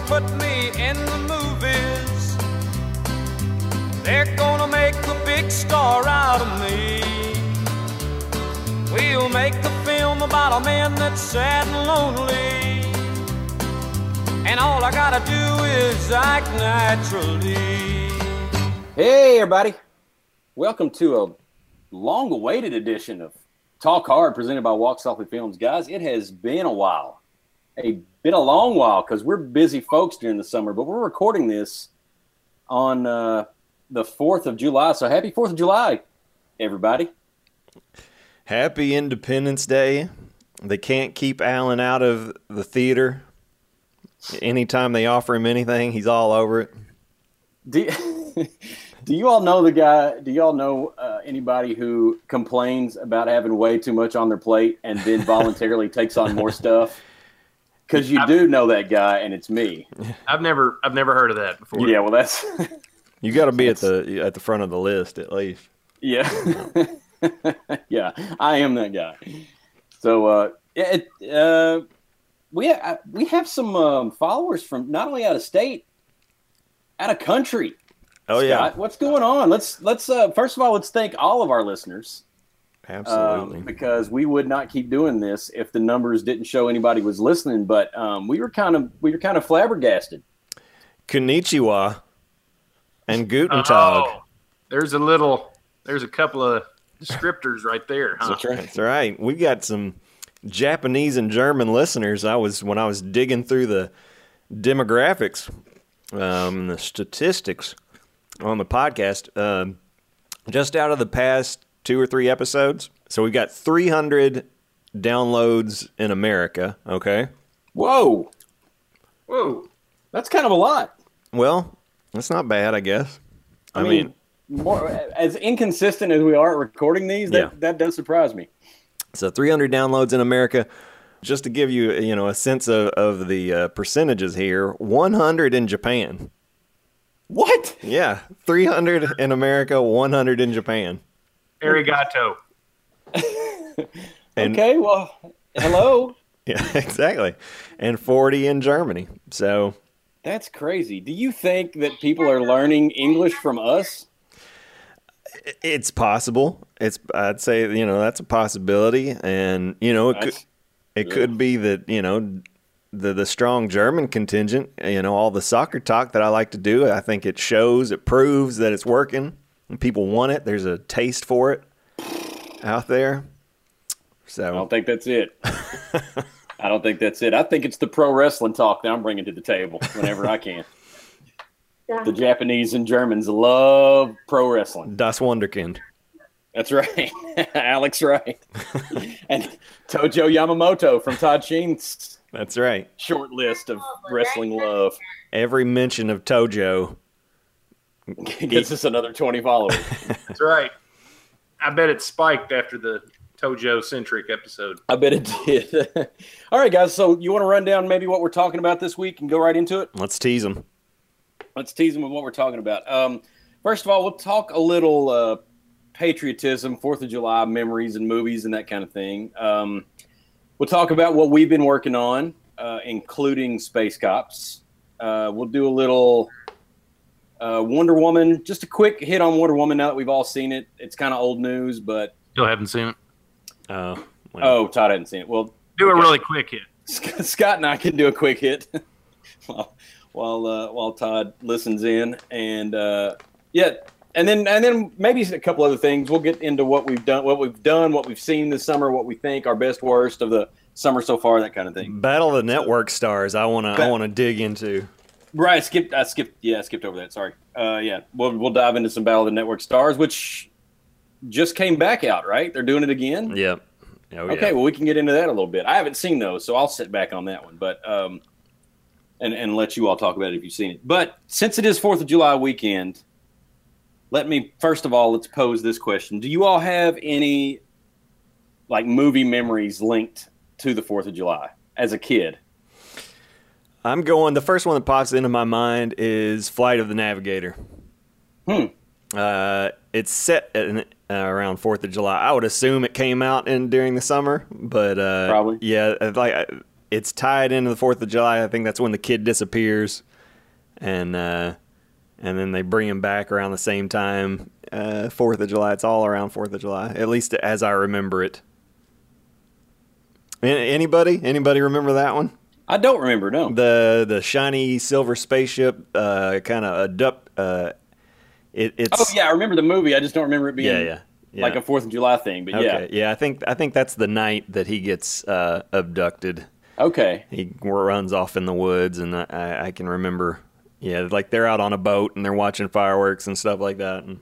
gonna put me in the movies. They're gonna make a big star out of me. We'll make a film about a man that's sad and lonely. And all I gotta do is act naturally. Hey, everybody. Welcome to a long awaited edition of Talk Hard presented by Walk Softly Films. Guys, it has been a while. A been a long while because we're busy folks during the summer, but we're recording this on uh, the 4th of July. So happy 4th of July, everybody. Happy Independence Day. They can't keep Alan out of the theater. Anytime they offer him anything, he's all over it. Do you, do you all know the guy? Do you all know uh, anybody who complains about having way too much on their plate and then voluntarily takes on more stuff? Because you do know that guy, and it's me. I've never I've never heard of that before. Yeah, well, that's You got to be at the at the front of the list at least. yeah, yeah. I am that guy. So, uh, yeah, it, uh, we ha- we have some um, followers from not only out of state, out of country. Oh yeah, what's going on? Let's let's uh, first of all let's thank all of our listeners. Um, absolutely. because we would not keep doing this if the numbers didn't show anybody was listening. But um, we were kind of we were kind of flabbergasted. Konnichiwa and Guten Tag. Oh, there's a little there's a couple of descriptors right there, huh? That's right. We got some Japanese and German listeners. I was when I was digging through the demographics, um, the statistics on the podcast. Um, just out of the past two or three episodes, so we've got 300 downloads in America. Okay, Whoa, Whoa. that's kind of a lot. well, that's not bad, I guess. I, mean, more as inconsistent as we are at recording these, that Yeah. that does surprise me. So 300 downloads in America. Just to give you, you know, a sense of, of the uh, percentages here, 100 in Japan. What? Yeah, 300 in America, 100 in Japan. Arigato. And, okay, well, hello. Yeah, exactly. And 40 in Germany. So, That's crazy. Do you think that people are learning English from us? it's possible. It's I'd say, you know, that's a possibility and, you know, it could That's- it could be that, you know, the the strong German contingent, you know, all the soccer talk that I like to do, I think it shows, it proves that it's working. And people want it. There's a taste for it out there. So I don't think that's it. I don't think that's it. I think it's the pro wrestling talk that I'm bringing to the table whenever I can. The Japanese and Germans love pro wrestling. Das Wunderkind. That's right. Alex Wright. and Tojo Yamamoto from Todd Sheen's That's right. short list of wrestling love Every mention of Tojo gets us another 20 followers. That's right. I bet it spiked after the Tojo centric episode. I bet it did. All right, guys. So you want to run down maybe what we're talking about this week and go right into it? Let's tease them. let's tease them with what we're talking about. Um, first of all, we'll talk a little uh, patriotism, Fourth of July memories and movies and that kind of thing. Um, we'll talk about what we've been working on, uh, including Space Cops. Uh, we'll do a little uh, Wonder Woman, just a quick hit on Wonder Woman. Now that we've all seen it, it's kind of old news, but Still haven't seen it. Uh, well, oh, Todd hadn't seen it. Well, Do a really quick hit. Scott and I can do a quick hit while while uh, while Todd listens in, and uh, yeah, and then and then maybe a couple other things. We'll get into what we've done, what we've done, what we've seen this summer, what we think our best worst of the summer so far, that kind of thing. Battle of the Network Stars. I want to. I want to dig into. Right, I skipped. I skipped. Yeah, I skipped over that. Sorry. Uh, yeah, we'll we'll dive into some Battle of the Network Stars, which just came back out. Right, they're doing it again. Yep. Oh, Okay, yeah. well, we can get into that a little bit. I haven't seen those, so I'll sit back on that one, but um, and and let you all talk about it if you've seen it. But since it is Fourth of July weekend, let me first of all let's pose this question: Do you all have any like movie memories linked to the Fourth of July as a kid? I'm going. The first one that pops into my mind is Flight of the Navigator. Hmm. Uh, it's set in, uh, around Fourth of July. I would assume it came out in during the summer, but uh, Probably. Yeah, uh, like uh, it's tied into the Fourth of July. I think that's when the kid disappears, and uh, and then they bring him back around the same time. Uh, Fourth of July. It's all around Fourth of July, at least as I remember it. Anybody? Anybody remember that one? I don't remember. No. The the shiny silver spaceship, uh, kind of a duck. Uh, it, it's oh yeah, I remember the movie. I just don't remember it being yeah, yeah, yeah. like a Fourth of July thing. But okay, yeah. I think I think that's the night that he gets uh, abducted. Okay. He runs off in the woods, and I, I can remember. Yeah, like they're out on a boat and they're watching fireworks and stuff like that. And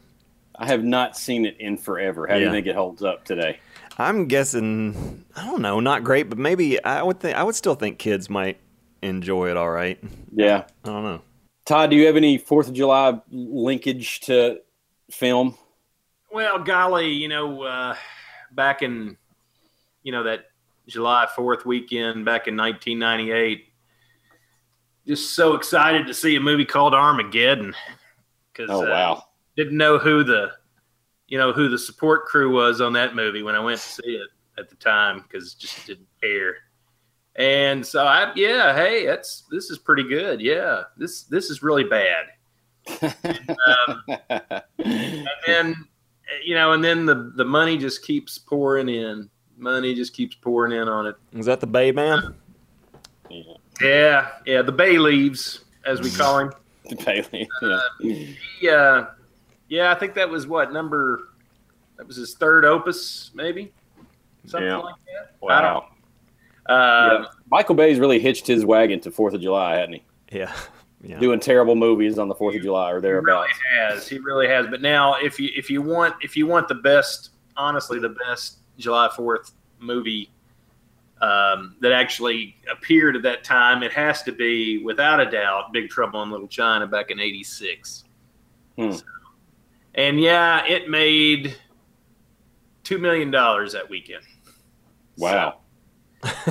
I have not seen it in forever. How do you think it holds up today? I'm guessing I don't know, not great, but maybe I would think I would still think kids might enjoy it. All right, Yeah. I don't know. Todd, do you have any Fourth of July linkage to film? Well, golly, you know, uh, back in, you know, that July 4th weekend back in 1998, just so excited to see a movie called Armageddon. Because Oh wow. didn't know who the, you know, who the support crew was on that movie when I went to see it at the time because just didn't care. And so I, yeah, hey, that's this is pretty good. Yeah, this this is really bad. Um, and then you know, and then the the money just keeps pouring in. Money just keeps pouring in on it. Is that the Bay Man? Yeah, yeah. The bay leaves, as we call him. the Bay Bailey. Yeah. Yeah, yeah. I think that was what number. That was his third opus, maybe something Yeah. like that. Wow. I don't. Um, Yeah. Michael Bay's really hitched his wagon to Fourth of July, hadn't he? Yeah, yeah. Doing terrible movies on the Fourth of July or thereabouts. He really thereabouts. has. He really has. But now, if you if you want if you want the best, honestly, the best July Fourth movie um, that actually appeared at that time, it has to be without a doubt Big Trouble in Little China back in '86. Hmm. And yeah, it made two million dollars that weekend. Wow.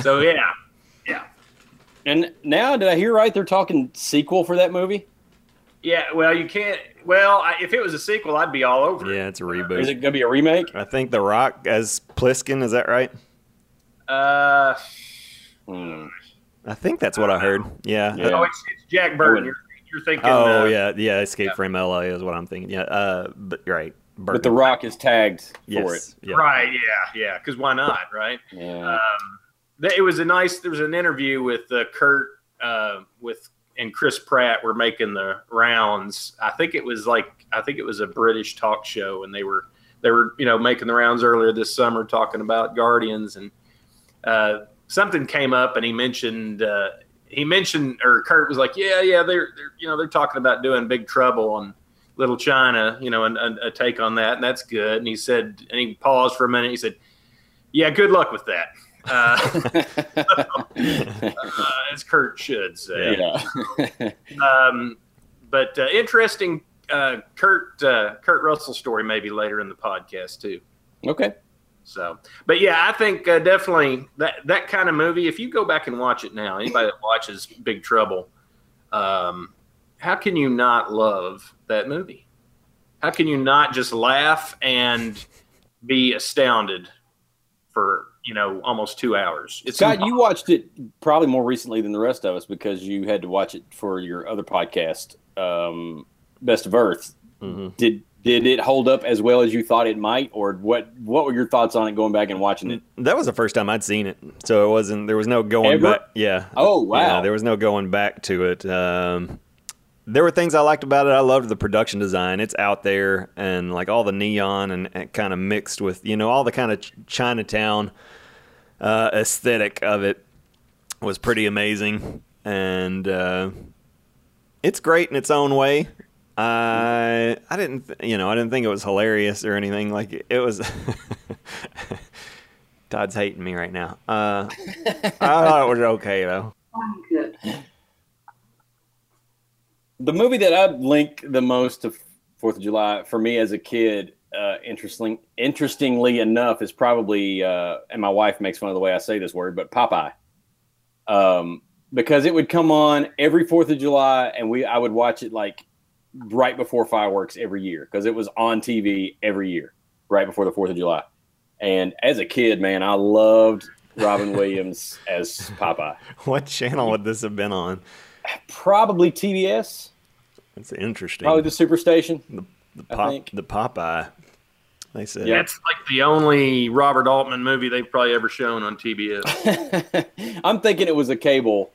So yeah, yeah. And now, did I hear right? They're talking sequel for that movie. yeah. Well, you can't. Well, I, if it was a sequel, I'd be all over it. yeah, it's a reboot. Is it going to be a remake? I think The Rock as Plissken. Is that right? Uh, Hmm. I think that's what I heard. Yeah. Yeah. oh, it's, it's Jack Burton. I You're, you're thinking. Oh uh, yeah, yeah. Escape from L.A. is what I'm thinking. Yeah. Uh, but you're right. But The Rock is tagged for it. Yeah. Right. Yeah. Yeah. Because why not? Right. it. Yeah. Um, it was a nice. There was an interview with uh, Kurt uh, with and Chris Pratt were making the rounds. I think it was like I think it was a British talk show, and they were they were you know making the rounds earlier this summer talking about Guardians, and uh, something came up, and he mentioned. Uh, he mentioned, or Kurt was like, "Yeah, yeah, they're, they're, you know, they're talking about doing Big Trouble and Little China, you know, and a, a take on that, and that's good." And he said, and he paused for a minute. He said, "Yeah, good luck with that." Uh, uh, as Kurt should say. yeah. Um, but uh, interesting, uh, Kurt uh, Kurt Russell story maybe later in the podcast too. okay. So, but yeah, I think uh, definitely that that kind of movie. If you go back and watch it now, anybody that watches Big Trouble, um, how can you not love that movie? How can you not just laugh and be astounded for you know almost two hours? It's Scott, you watched it probably more recently than the rest of us because you had to watch it for your other podcast, um, Best of Earth. Mhm. Did did it hold up as well as you thought it might, or what? What were your thoughts on it going back and watching it? That was the first time I'd seen it, so it wasn't. There was no going Ever? back. Yeah. Oh, wow. Yeah, there was no going back to it. Um, there were things I liked about it. I loved the production design. It's out there and like all the neon and, and kind of mixed with you know all the kind of Ch- Chinatown uh, aesthetic of it was pretty amazing, and uh, it's great in its own way. I I didn't th- you know I didn't think it was hilarious or anything like it was. Todd's hating me right now. Uh, I thought it was okay though. The movie that I link the most to Fourth of July for me as a kid, uh, interesting, interestingly enough, is probably, uh, and my wife makes fun of the way I say this word, but Popeye, um, because it would come on every Fourth of July, and we I would watch it like right before fireworks every year because it was on TV every year right before the Fourth of July. And as a kid, man, I loved Robin Williams as Popeye. What channel would this have been on? Probably TBS. It's interesting. Probably the Superstation. the, I pop, the Popeye. They said. Yeah. That's like the only Robert Altman movie they've probably ever shown on TBS. I'm thinking it was a cable.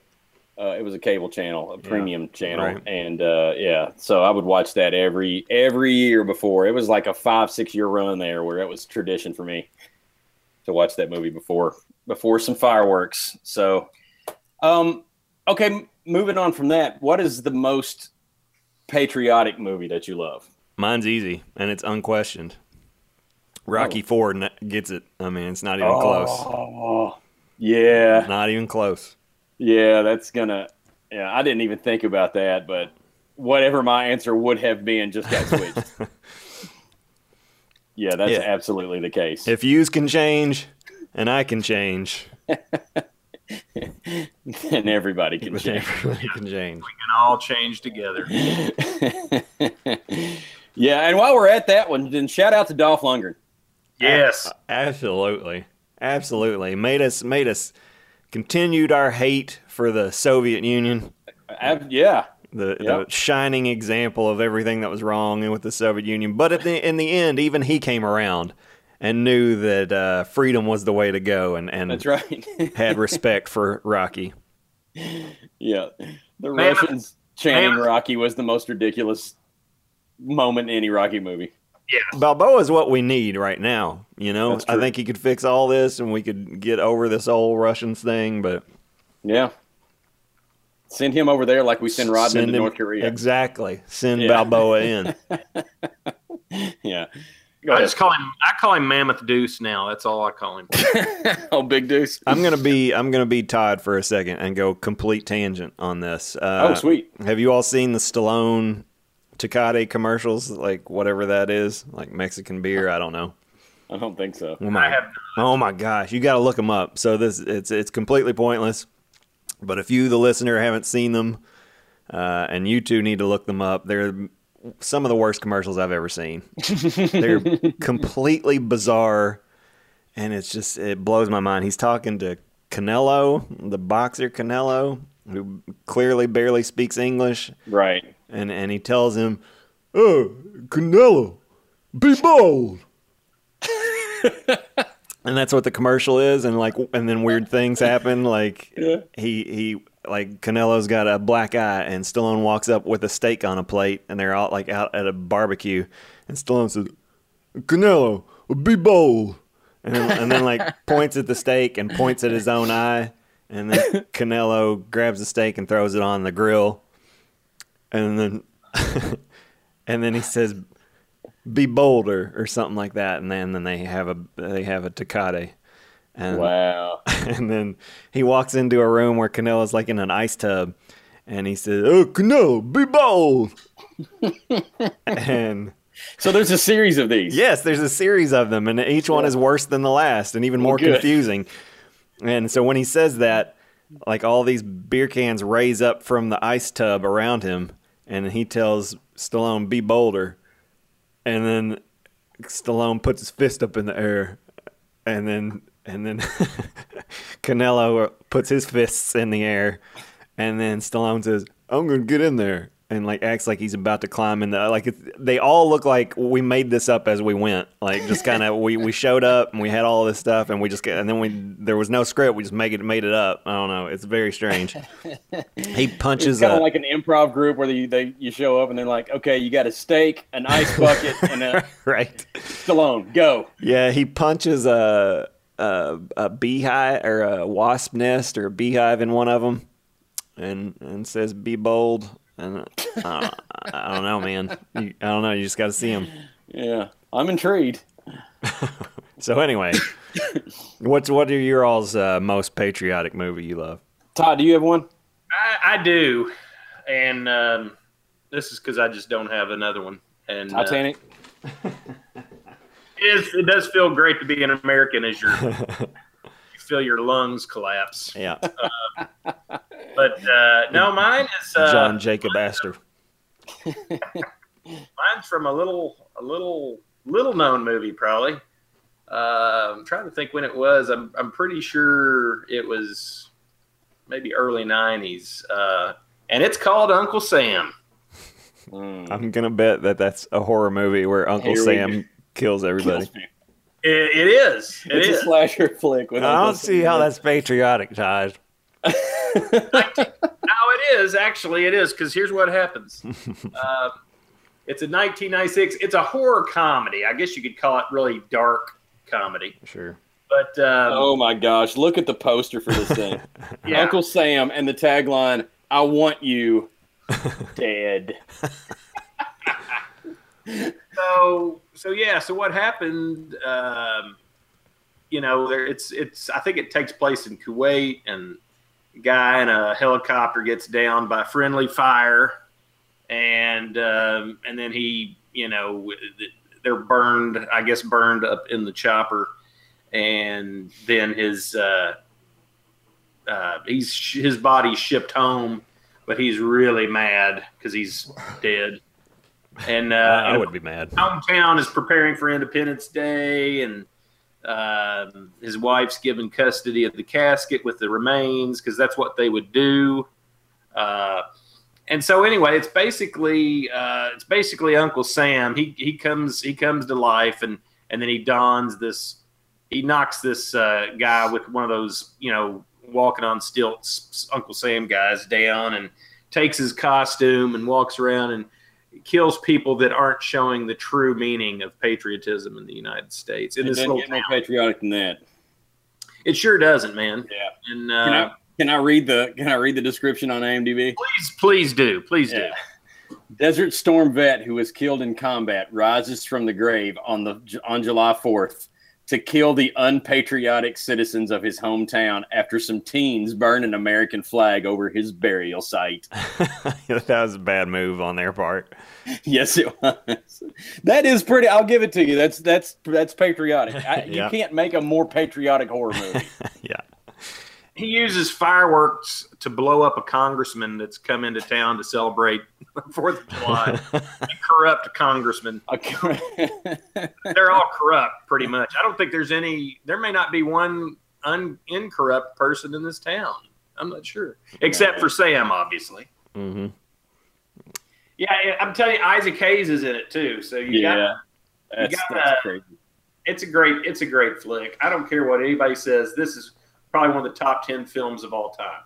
Uh, it was a cable channel, a premium channel, right. and uh, yeah, so I would watch that every every year before. It was like a five six year run there where it was tradition for me to watch that movie before before some fireworks. So, um, okay, m- moving on from that, what is the most patriotic movie that you love? Mine's easy, and it's unquestioned. Rocky Four n- gets it. I mean, it's not even close. Oh, yeah. Not even close. Yeah, that's gonna. Yeah, I didn't even think about that, but whatever my answer would have been just got switched. yeah, that's Yeah. absolutely the case. If yous can change, and I can change, and everybody can change. everybody can change. We can all change together. yeah, and while we're at that one, then shout out to Dolph Lundgren. Yes. Absolutely, absolutely. Made us made us continued our hate for the Soviet Union. Ab- yeah, the, the shining example of everything that was wrong with the Soviet Union. But at the, in the end, even he came around and knew that uh, freedom was the way to go and, and that's right. had respect for Rocky. yeah, the Man, Russians chanting man. Rocky was the most ridiculous moment in any Rocky movie. Yeah. Balboa is what we need right now. You know, I think he could fix all this and we could get over this old Russians thing. But Yeah. Send him over there like we send Rodman send to him- North Korea. Exactly. Send Yeah. Balboa in. yeah. I just call him. I call him Mammoth Deuce now. That's all I call him. oh, big deuce. I'm gonna be I'm gonna be Todd for a second and go complete tangent on this. Uh, oh, sweet. Have you all seen the Stallone Tecate commercials? Like whatever that is, like Mexican beer. I don't know. I don't think so. Oh my, I have. oh my gosh, you got to look them up. So this it's it's completely pointless. But if you, the listener, haven't seen them, uh, and you two need to look them up, they're some of the worst commercials I've ever seen. they're completely bizarre, and it's just it blows my mind. He's talking to Canelo, the boxer Canelo, who clearly barely speaks English Right. And and he tells him, "Oh, Canelo, be bold." and that's what the commercial is, and like, and then weird things happen. Like Yeah. he he like Canelo's got a black eye, and Stallone walks up with a steak on a plate, and they're all like out at a barbecue, and Stallone says, "Canelo, be bold," and then, and then like points at the steak and points at his own eye, and then Canelo grabs the steak and throws it on the grill and then and then he says be bolder or something like that and then, then they have a they have a Tecate and Wow. and then he walks into a room where Canelo's like in an ice tub and he says oh Canelo be bold and So there's a series of these. Yes, there's a series of them, and each one is worse than the last, and even more good. confusing. And so when he says that, like all these beer cans raise up from the ice tub around him, and he tells Stallone, "Be bolder," and then Stallone puts his fist up in the air, and then and then Canelo puts his fists in the air, and then Stallone says, "I'm gonna get in there." And like acts like he's about to climb in the like they all look like we made this up as we went like just kind of we, we showed up and we had all this stuff and we just and then we there was no script we just make it made it up I don't know it's very strange he punches kind of like an improv group where they, they you show up and they're like, okay, you got a steak, an ice bucket, and a right Stallone. Go. Yeah, he punches a a, a beehive or a wasp nest or a beehive in one of them, and and says, "Be bold." And uh, I don't know, man. You, I don't know. You just got to see him. Yeah. I'm intrigued. So anyway, what's what are your all's uh, most patriotic movie you love? Todd, do you have one? I, I do, and um, this is because I just don't have another one. And uh, Titanic. it is. It does feel great to be an American as your you feel your lungs collapse. Yeah, But uh, no, mine is uh, John Jacob Astor. mine's from a little a little little known movie probably Uh, I'm trying to think when it was. I'm I'm pretty sure it was maybe early '90s, uh, and it's called Uncle Sam. Mm. I'm gonna bet that that's a horror movie where Uncle Here Sam kills everybody. Kills me. It, it is. It It's is. a slasher flick. With I don't see how that's patriotic, Todd. no, it is actually. It is because here's what happens. uh, it's a 1996. It's a horror comedy. I guess you could call it really dark comedy. Sure. But um, Oh my gosh! Look at the poster for this thing. yeah, Uncle Sam and the tagline: "I want you dead." So so yeah. So what happened? Um, you know, there it's it's. I think it takes place in Kuwait, and a guy in a helicopter gets down by friendly fire, and um, and then he, you know, they're burned. I guess burned up in the chopper, and then his uh, uh, he's his body's shipped home, but he's really mad because he's dead. And uh, I, would be mad. hometown is preparing for Independence Day, and um, his wife's given custody of the casket with the remains because that's what they would do. Uh, and so, anyway, it's basically uh, it's basically Uncle Sam. He he comes he comes to life, and and then he dons this. He knocks this uh, guy with one of those you know walking on stilts Uncle Sam guys down, and takes his costume and walks around and kills people that aren't showing the true meaning of patriotism in the United States. In It doesn't little get more patriotic than that. It sure doesn't, man. Yeah. And Can uh, I can I read the can I read the description on IMDb? please, please do, please do. Desert Storm vet who was killed in combat rises from the grave on the on July 4th to kill the unpatriotic citizens of his hometown after some teens burn an American flag over his burial site. that was a bad move on their part. yes, it was. That is pretty. I'll give it to you. That's that's that's patriotic. I, Yeah. You can't make a more patriotic horror movie. yeah. He uses fireworks to blow up a congressman that's come into town to celebrate Fourth of July. A corrupt congressman. They're all corrupt, pretty much. I don't think there's any. There may not be one un, incorrupt person in this town. I'm not sure, except for Sam, obviously. hmm Yeah, I'm telling you, Isaac Hayes is in it too. So you got yeah, that's, got, that's uh, crazy. it's a great it's a great flick. I don't care what anybody says. This is probably one of the top ten films of all time.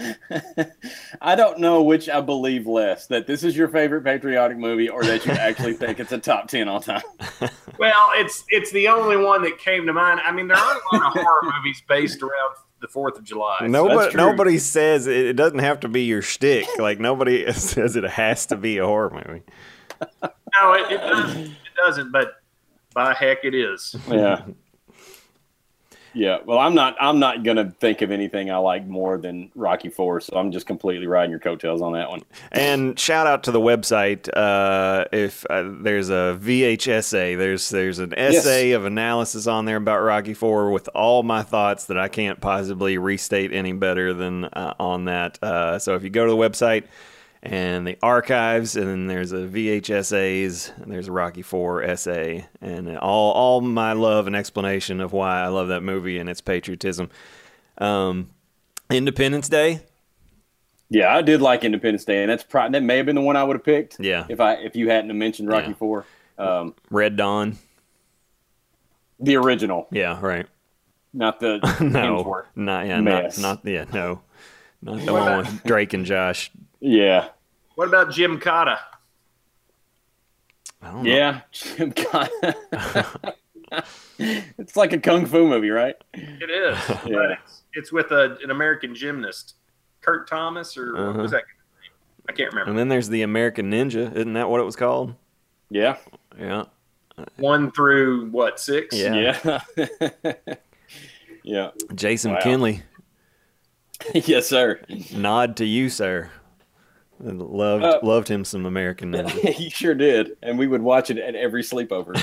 I don't know which I believe less that this is your favorite patriotic movie or that you actually think it's a top 10 all time. Well, it's it's the only one that came to mind. I mean, there aren't a lot of horror movies based around the Fourth of July. Nobody, true. nobody says it, it doesn't have to be your shtick. Like nobody says it has to be a horror movie. no, it, it doesn't. It doesn't. But by heck, it is. Yeah. Yeah, well, I'm not. I'm not gonna think of anything I like more than Rocky Four, so I'm just completely riding your coattails on that one. And shout out to the website. Uh, if uh, there's a VHSA, there's there's an essay of analysis on there about Rocky Four with all my thoughts that I can't possibly restate any better than uh, on that. Uh, so if you go to the website and the archives, and then there's a VHSA's, and there's a Rocky Four essay, and all all my love and explanation of why I love that movie and its patriotism. Um, Independence Day. Yeah, I did like Independence Day, and that's probably that may have been the one I would have picked. Yeah. if I if you hadn't mentioned Rocky Yeah. Four, um, Red Dawn. the original, Yeah, right. not the no, Hemsworth. not yeah, not, mess. not yeah, no, not the one with Drake and Josh. Yeah, What about Gymkata? I know. yeah. Jim Con- it's like a kung fu movie, right? It is. Yeah. But it's, it's with a, an American gymnast, Kurt Thomas, or what Uh-huh. was that? I can't remember. And then there's the American Ninja. Isn't that what it was called? Yeah, Yeah, One through what six? Yeah. yeah, yeah. Jason Wow. Kinley. yes, sir. Nod to you, sir. And Loved Uh, loved him some American Ninja. he sure did, and we would watch it at every sleepover.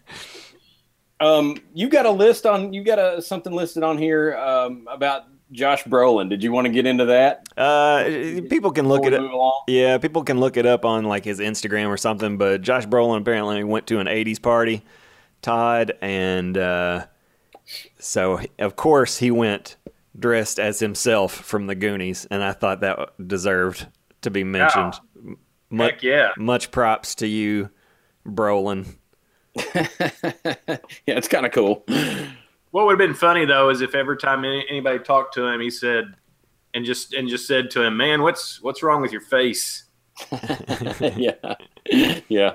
um, you got a list on you got a something listed on here um, about Josh Brolin. Did you want to get into that? Uh, people can look at it. along? Yeah, people can look it up on like his Instagram or something. But Josh Brolin apparently went to an '80s party, Todd, and uh, so of course he went dressed as himself from the Goonies, and I thought that deserved to be mentioned. Mu- Heck yeah. Much props to you, Brolin. yeah, it's kind of cool. What would have been funny though is if every time anybody talked to him, he said, and just and just said to him, "Man, what's what's wrong with your face?" yeah, yeah.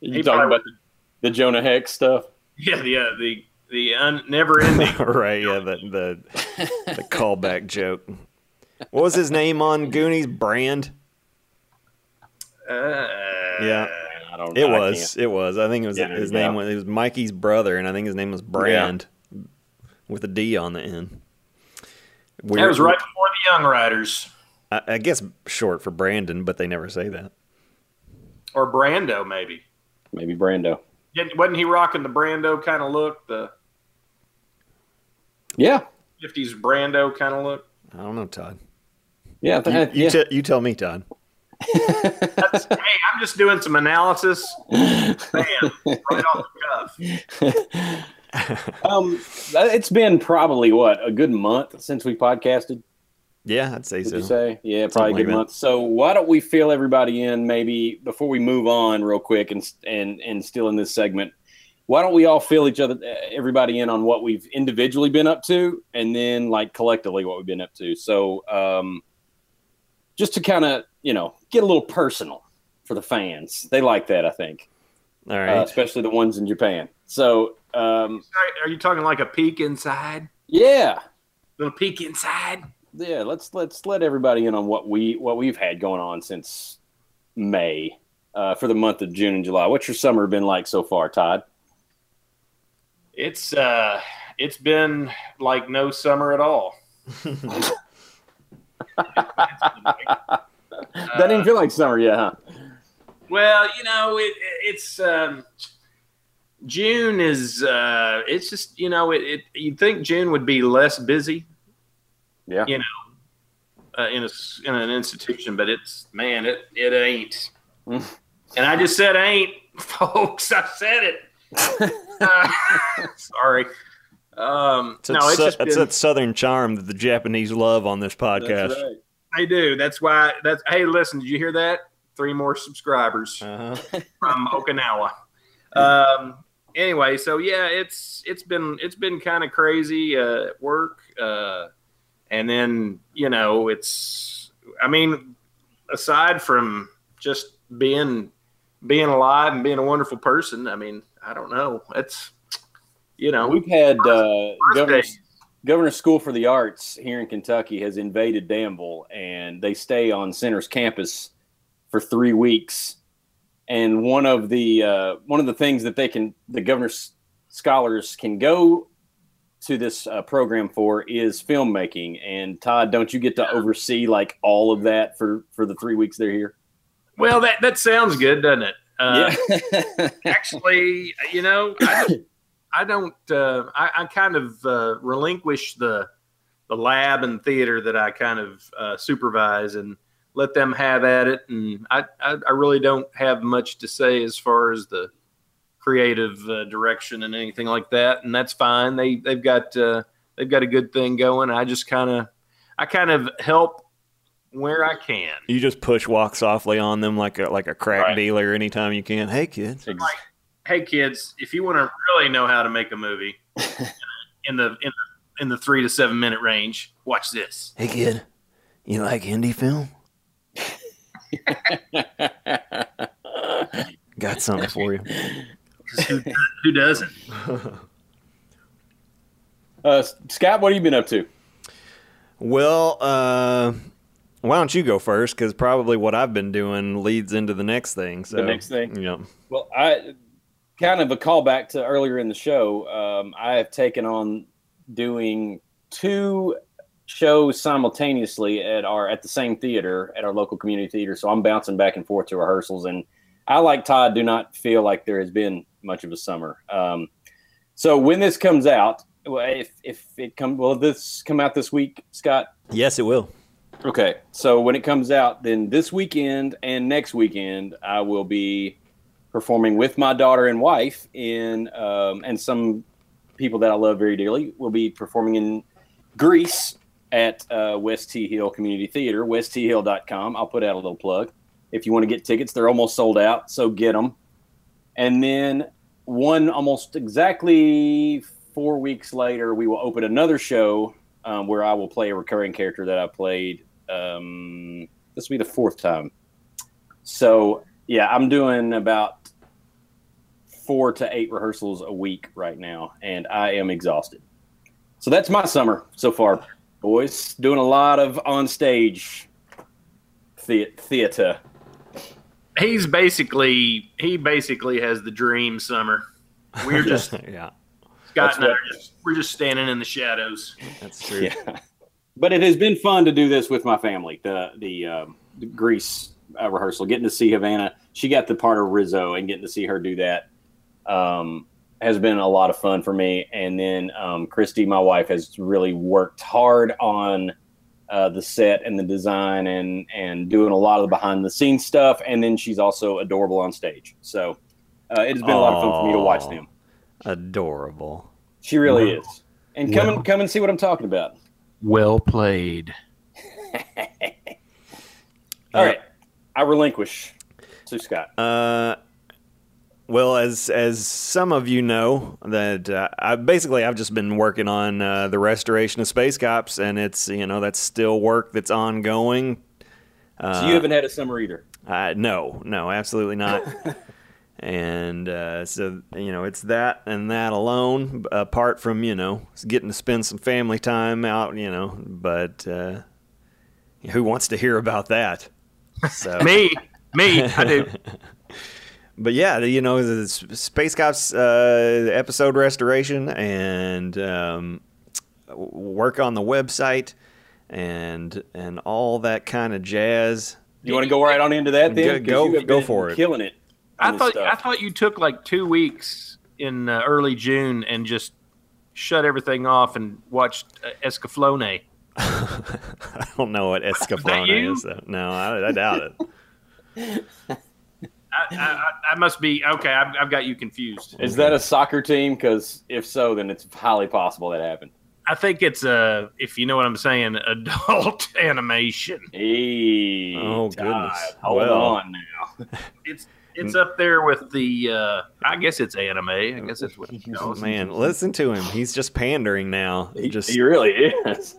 You He talking about the, the Jonah Hex stuff? Yeah, the uh, the the un, never ending. right? Yeah, the the the callback joke. What was his name on Goonies? Brand. uh, Yeah. I don't. It I was. It was. I think it was Yeah, his yeah. name was it was Mikey's brother, and I think his name was Brand with a D on the end. That was right before the Young Riders I, I guess short for Brandon, but they never say that. or Brando, maybe. Maybe Brando. Didn't- Wasn't he rocking the Brando kind of look, the Yeah, '50s Brando kind of look? I don't know, Todd. Yeah, You, th- you, yeah. te- you tell me, Todd. That's, hey, I'm just doing some analysis. Man, right off the cuff. um, it's been probably what a good month since we podcasted. Yeah, I'd say Would so. you say? Yeah, probably a good that. month. So why don't we fill everybody in maybe before we move on real quick and and and still in this segment? Why don't we all fill each other everybody in on what we've individually been up to and then like collectively what we've been up to. So um just to kind of, you know, get a little personal for the fans. They like that, I think. All right, Uh, especially the ones in Japan. So um Are you talking like a peek inside? yeah. Little peek inside? yeah, let's let's let everybody in on what we what we've had going on since May uh, for the month of June and July. What's your summer been like so far, Todd? It's uh, it's been like no summer at all. that didn't feel like summer yet, huh? Well, you know, it, it's um, June is uh, it's just you know it, it you'd think June would be less busy Yeah. Yeah. uh, in a in an institution, but it's man, it it ain't. And I just said ain't, folks. I said it. Uh, sorry. Um, It's no, it's su- just that's been, that southern charm that the Japanese love on this podcast. That's right. they do. That's why. That's hey, listen. Did you hear that? Three more subscribers. Uh-huh. from Okinawa. Um, anyway, so yeah, it's it's been it's been kind of crazy uh, at work, uh, and then you know it's I mean, aside from just being being alive and being a wonderful person, I mean, I don't know. It's you know, We've had uh, Governor, birthdays. Governor School for the Arts here in Kentucky has invaded Danville, and they stay on Centre's campus for three weeks. And one of the uh, one of the things that they can the governor's scholars can go to this uh, program for is filmmaking. And Todd, don't you get to oversee like all of that for for the three weeks they're here? Well, that that sounds good, doesn't it? Uh, yeah. actually, you know, I I, don't uh, I, I kind of uh, relinquish the the lab and theater that I kind of uh, supervise and let them have at it. And I, I, I really don't have much to say as far as the creative uh, direction and anything like that. And that's fine. They they've got uh, they've got a good thing going. I just kind of I kind of help where I can. You just push walk softly on them like a like a crack Right. dealer anytime you can. Hey kids. Hey kids, if you want to really know how to make a movie in the in the in the three to seven minute range, watch this. Hey kid. You like indie film? Got something for you. Who, who doesn't? uh, Scott, what have you been up to? Well, uh, why don't you go first? Because probably what I've been doing leads into the next thing. So The next thing? Yeah. Well, I kind of a callback to earlier in the show. Um, I have taken on doing two shows simultaneously at our at the same theater at our local community theater. So I'm bouncing back and forth to rehearsals, and I like Todd do not feel like there has been much of a summer. Um, so when this comes out, well, if if it come will this come out this week, Scott? Yes, it will. Okay, so when it comes out, then this weekend and next weekend, I will be performing with my daughter and wife in, um, and some people that I love very dearly. will be performing in Grease at uh, West T Hill Community Theater, westthill.com. I'll put out a little plug. If you want to get tickets, they're almost sold out, so get them. And then one almost exactly four weeks later, we will open another show um, where I will play a recurring character that I played. Um, this will be the fourth time. So, yeah, I'm doing about four to eight rehearsals a week right now, and I am exhausted. So that's my summer so far, boys. Doing a lot of on stage the- theater. He's basically he basically has the dream summer. We're just yeah, Scott That's and I what- are just we're just standing in the shadows. that's true. Yeah, but it has been fun to do this with my family. The the, um, the Grease uh, rehearsal, getting to see Havana. She got the part of Rizzo, and getting to see her do that um, has been a lot of fun for me. And then um, Christy, my wife, has really worked hard on uh, the set and the design, and and doing a lot of the behind the scenes stuff. And then she's also adorable on stage. So uh, it has been a lot of fun for me to watch them. Adorable. She really Wow. is. And come Wow. and come and see what I'm talking about. Well played. All right, I relinquish to Scott. Uh, well, as as some of you know, that uh, I basically I've just been working on uh, the restoration of Space Cops, and it's you know that's still work that's ongoing. Uh, so you haven't had a summer either. Uh, no, no, absolutely not. and uh, so you know, it's that and that alone. Apart from you know, getting to spend some family time out, you know. But uh, who wants to hear about that? So Me, me, I do. but yeah, you know, the Space Cops uh, episode restoration and um, work on the website and and all that kind of jazz. You want to go right on into that then? Go- go- go for it. Killing it. I thought stuff. I thought you took like two weeks in uh, early June and just shut everything off and watched uh, Escaflowne. I don't know what Escaflowne you? is. Though. No, I, I doubt it. I, I, I, I must be okay. I've, I've got you confused. Is that a soccer team? Because if so, then it's highly possible that happened. I think it's a, if you know what I'm saying, adult animation. Hey, Oh, Todd, goodness. Hold Well. on now. It's it's up there with the. Uh, I guess it's anime. I guess it's what it calls. Man, listen to him. He's just pandering now. He, Just he really is.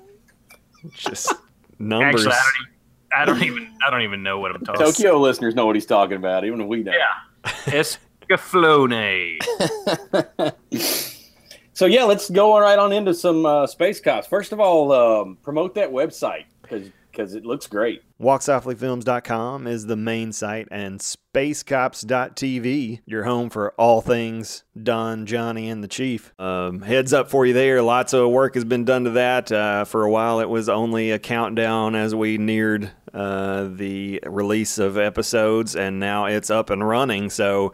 just numbers. Actually, I don't, even, I don't even I don't even know what I'm talking. About. Tokyo listeners know what he's talking about, even if we don't. Yeah, Escaflowne. So yeah, let's go right on into some uh, space cops. First of all, um, promote that website because it looks great. WalkSoftlyFilms.com is the main site, and SpaceCops.tv, your home for all things Don, Johnny, and the Chief. Um, heads up for you there. Lots of work has been done to that. Uh, for a while, it was only a countdown as we neared uh, the release of episodes, and now it's up and running. So,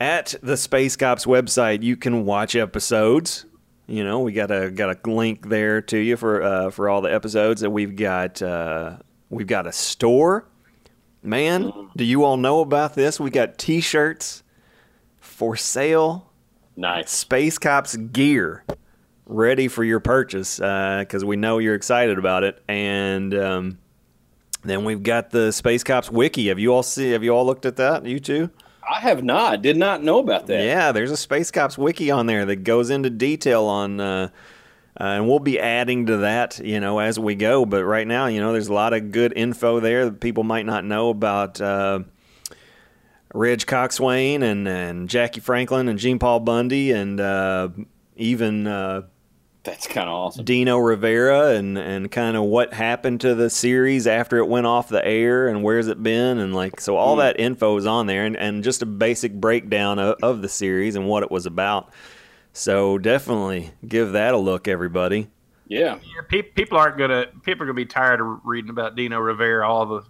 at the Space Cops website, you can watch episodes. You know, we got a got a link there to you for uh, for all the episodes, that we've got uh, we've got a store. Man, do you all know about this? We got T-shirts for sale. Nice. Space Cops gear ready for your purchase because we know you're excited about it. And um, then we've got the Space Cops wiki. Have you all see? Have you all looked at that? You too? I have not. Did not know about that. Yeah, there's a Space Cops wiki on there that goes into detail on, uh, uh, and we'll be adding to that, you know, as we go. But right now, you know, there's a lot of good info there that people might not know about uh, Ridge Coxswain and, and Jackie Franklin and Gene Paul Bundy and uh, even uh, That's kind of awesome. Dino Rivera and, and kind of what happened to the series after it went off the air and where's it been and like so all hmm. that info is on there and, and just a basic breakdown of, of the series and what it was about. So definitely give that a look, everybody. Yeah. Yeah, pe- people aren't gonna. People are gonna be tired of reading about Dino Rivera. All the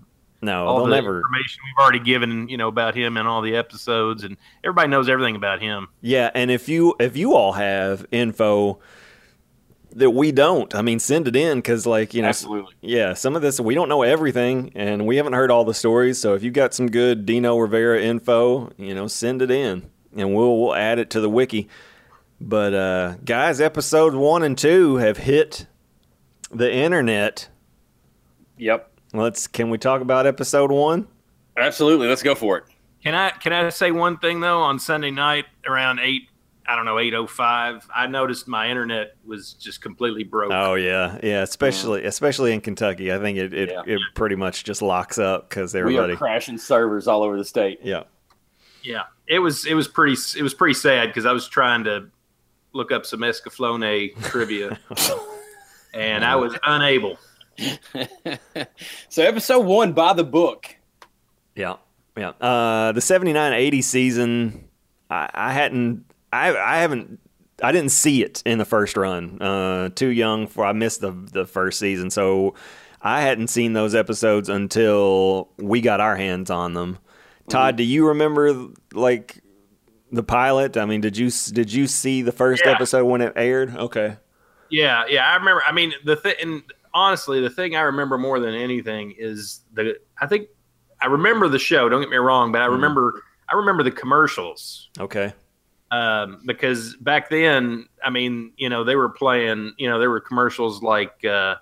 No, all the never. information we've already given, you know, about him and all the episodes, and everybody knows everything about him. Yeah, and if you if you all have info that we don't. I mean, send it in because, like, you know, Absolutely. yeah, some of this we don't know everything, and we haven't heard all the stories. So if you got some good Dino Rivera info, you know, send it in, and we'll we'll add it to the wiki. But uh, guys, episode one and two have hit the internet. Yep. Let's can we talk about episode one? Absolutely. Let's go for it. Can I can I say one thing though? On Sunday night around eight, I don't know eight oh five, I noticed my internet was just completely broke. Oh yeah, yeah. Especially especially in Kentucky, I think it it, Yeah. it pretty much just locks up because We everybody. are crashing servers all over the state. Yeah. Yeah, it was it was pretty it was pretty sad because I was trying to look up some Escaflowne trivia, and I was unable. so episode one by the book. Yeah, yeah. Uh, the 79-80 season, I, I hadn't, I, I haven't, I didn't see it in the first run. Uh, too young for I missed the the first season, so I hadn't seen those episodes until we got our hands on them. Todd, do you remember like the pilot? I mean, did you did you see the first Yeah. episode when it aired? Okay. Yeah, yeah, I remember. I mean, the thing, and honestly, the thing I remember more than anything is the. I think I remember the show. Don't get me wrong, but I remember I remember the commercials Okay. Um, because back then, I mean, you know, they were playing. You know, there were commercials like, uh,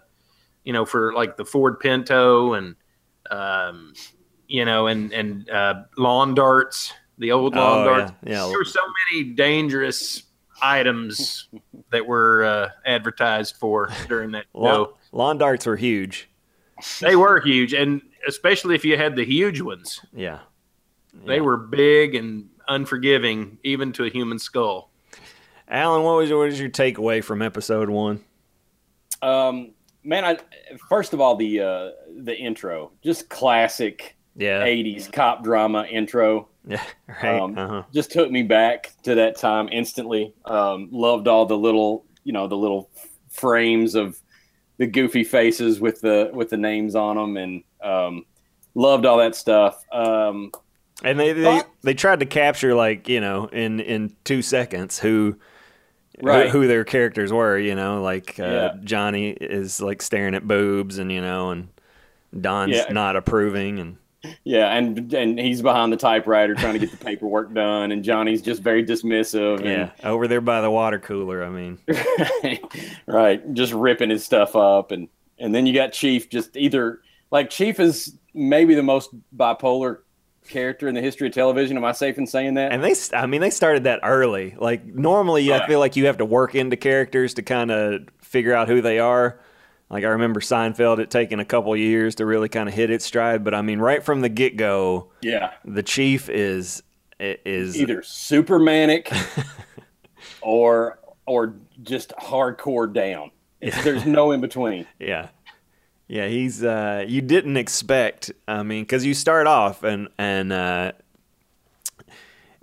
you know, for like the Ford Pinto and, um, you know, and and uh, lawn darts, the old lawn Oh, darts. yeah, yeah. There were so many dangerous items that were uh, advertised for during that Lawn, lawn darts were huge. They were huge, and especially if you had the huge ones, Yeah. they were big and unforgiving, even to a human skull. Alan, what was your, what was your takeaway from episode one? Um, man, I first of all the uh, the intro, just classic Yeah. '80s cop drama intro. Yeah. Right. Um, uh-huh. Just took me back to that time instantly. Um, loved all the little, you know, the little frames of the goofy faces with the with the names on them, and um, loved all that stuff. Um, And they, they But- they tried to capture like you know in in two seconds who Right. who, who their characters were. You know, like uh, Yeah. Johnny is like staring at boobs, and you know, and Don's Yeah. not approving, and yeah, and and he's behind the typewriter trying to get the paperwork done, and Johnny's just very dismissive. and- yeah, over there by the water cooler. I mean, right just ripping his stuff up and and then you got chief just either like chief is maybe the most bipolar character in the history of television am i safe in saying that and they I mean they started that early. Like normally, I feel like you have to work into characters to kind of figure out who they are. Like I remember Seinfeld, it taking a couple years to really kind of hit its stride. But I mean, right from the get go. yeah the chief is is either super manic or or just hardcore down It's- there's no in between yeah yeah he's uh you didn't expect i mean because you start off and and uh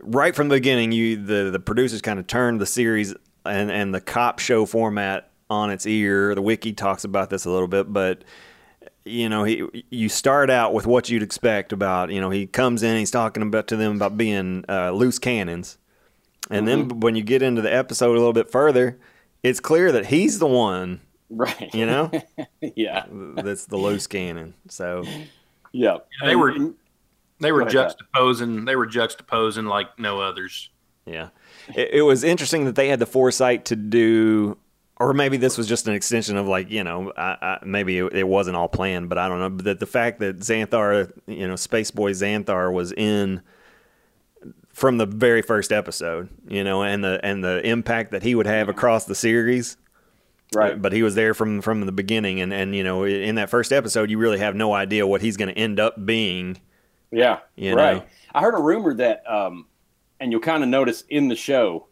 right from the beginning you the the producers kind of turned the series and and the cop show format on its ear. The wiki talks about this a little bit but you know he you start out with what you'd expect about you know he comes in he's talking about to them about being uh, loose cannons. And then when you get into the episode a little bit further it's clear that he's the one right you know yeah that's the low scanning. so yeah They were- They were Go ahead, juxtaposing. They were juxtaposing like no others. yeah it, it was interesting that they had the foresight to do or maybe this was just an extension of like you know I, I, maybe it, it wasn't all planned but i don't know but that the fact that xanthar you know space boy xanthar was in from the very first episode you know and the and the impact that he would have mm-hmm. across the series right but he was there from from the beginning and and you know in that first episode you really have no idea what he's going to end up being Yeah, right. know? I heard a rumor that, um, and you'll kind of notice in the show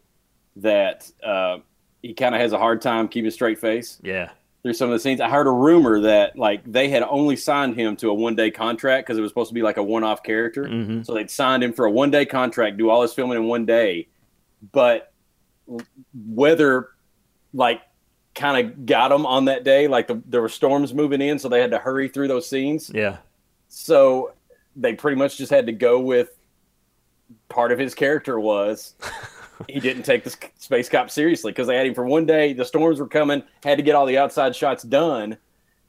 that uh, he kind of has a hard time keeping a straight face yeah through some of the scenes. I heard a rumor that like they had only signed him to a one day contract because it was supposed to be like a one off character. Mhm. So they'd signed him for a one day contract, do all his filming in one day, but whether like kind of got him on that day. Like the, there were storms moving in, so they had to hurry through those scenes. yeah So they pretty much just had to go with part of his character was he didn't take the space cop seriously because they had him for one day. The storms were coming, had to get all the outside shots done.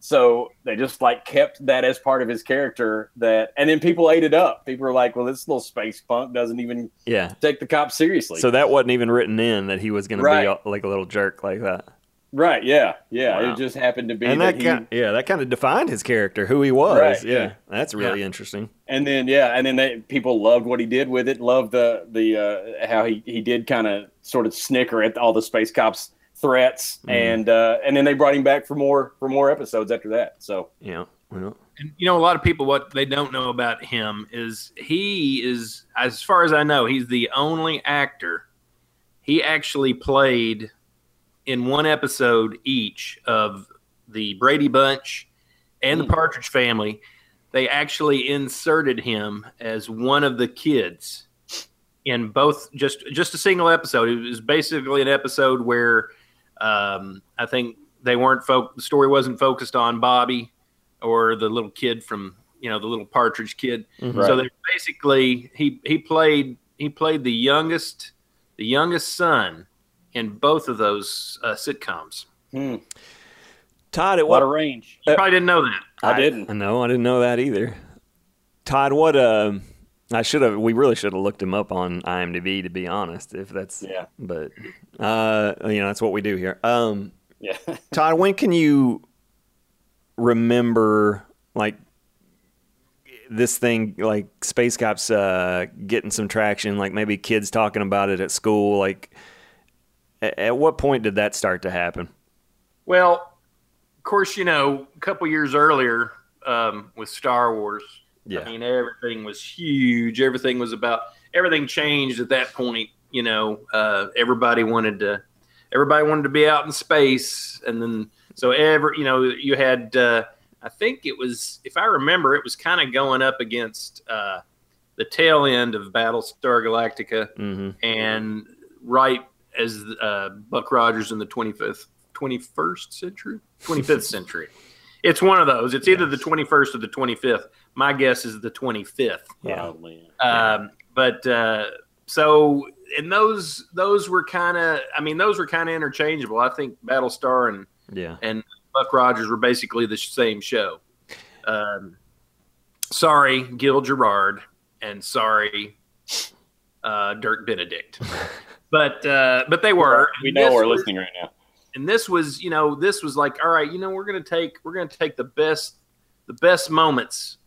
So they just like kept that as part of his character. That and then people ate it up. People were like, "Well, this little space punk doesn't even Yeah. take the cop seriously." So that wasn't even written in that he was going Right. to be like a little jerk like that. Right? Yeah, yeah. Wow. It just happened to be And that, that he. kind, yeah, that kind of defined his character, who he was. Right, yeah. yeah. that's really interesting. and then yeah, and then they, people loved what he did with it. Loved the the uh, how he he did kind of sort of snicker at all the space cops threats, Mm-hmm. and uh, and then they brought him back for more for more episodes after that. So Yeah. Well, And you know, a lot of people what they don't know about him is he is, as far as I know, he's the only actor. He actually played in one episode each of the Brady Bunch and the Partridge Family. They actually inserted him as one of the kids in both just just a single episode. It was basically an episode where um, I think they weren't fo- the story wasn't focused on Bobby or the little kid from you know the little partridge kid. Mm-hmm. So they basically he he played he played the youngest the youngest son in both of those uh, sitcoms. hmm, Todd, at lot what a range. You probably didn't know that. I didn't. I know. I didn't know that either. Todd, what? Uh, I should have. We really should have looked him up on IMDb, to be honest. If that's Yeah. But uh, you know, that's what we do here. Um, Yeah. Todd, when can you remember like this thing, like Space Cops, uh, getting some traction? Like maybe kids talking about it at school. Like, at, at what point did that start to happen? Well, of course, you know, a couple years earlier um, with Star Wars, Yeah. I mean, everything was huge. Everything was about everything changed at that point. You know, uh, everybody wanted to everybody wanted to be out in space, and then so ever you know you had. Uh, I think it was, if I remember, it was kind of going up against uh, the tail end of Battlestar Galactica, Mm-hmm. and right as uh, Buck Rogers in the 25th, 21st century, 25th century. It's one of those. It's either the 21st or the 25th. My guess is the 25th. Yeah. Probably. Um, but uh, so, and those those were kind of, I mean, those were kind of interchangeable. I think Battlestar and Yeah. and Buck Rogers were basically the same show. Um, sorry, Gil Gerard, and sorry, uh, Dirk Benedict. But uh, but they were. We know we're was- listening right now. and this was you know this was like all right you know we're gonna take we're gonna take the best the best moments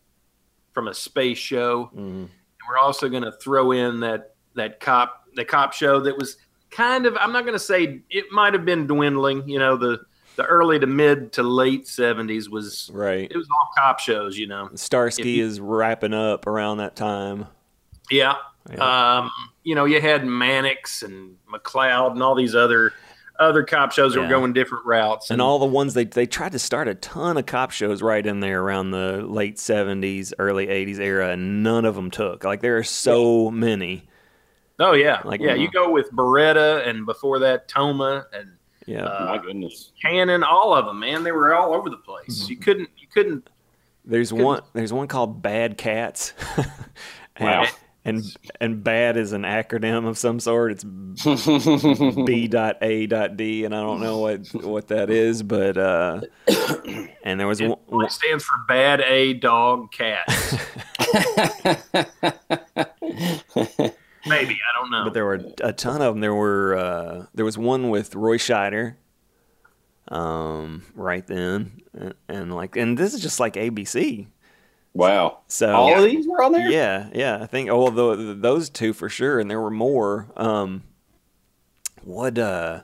from a space show Mhm. and we're also gonna throw in that that cop the cop show that was kind of i'm not gonna say it might have been dwindling you know the the early to mid to late 70s was Right. it was all cop shows you know Starsky you- is wrapping up around that time. yeah Yeah. um you know you had mannix and mccloud and all these other other cop shows that Yeah. were going different routes and all the ones they they tried to start a ton of cop shows right in there around the late 70s early 80s era and none of them took like there are so many Oh yeah, Like- yeah. You go with Baretta, and before that, Toma and yeah Uh, My goodness. Cannon. All of them, man. They were all over the place. You couldn't, you couldn't. there's couldn't- one there's one called bad cats and, Wow. And and bad is an acronym of some sort it's b dot a dot d and i don't know what what that is but uh and there was It, one, stands for Bad A Dog Cat. Maybe I don't know. but there were a ton of them. There were uh, there was one with Roy Scheider, um, right then, and, and like, and this is just like ABC. Wow. So All of these were on there? yeah, yeah, I think oh, the, those two for sure, and there were more. Um, what? Uh,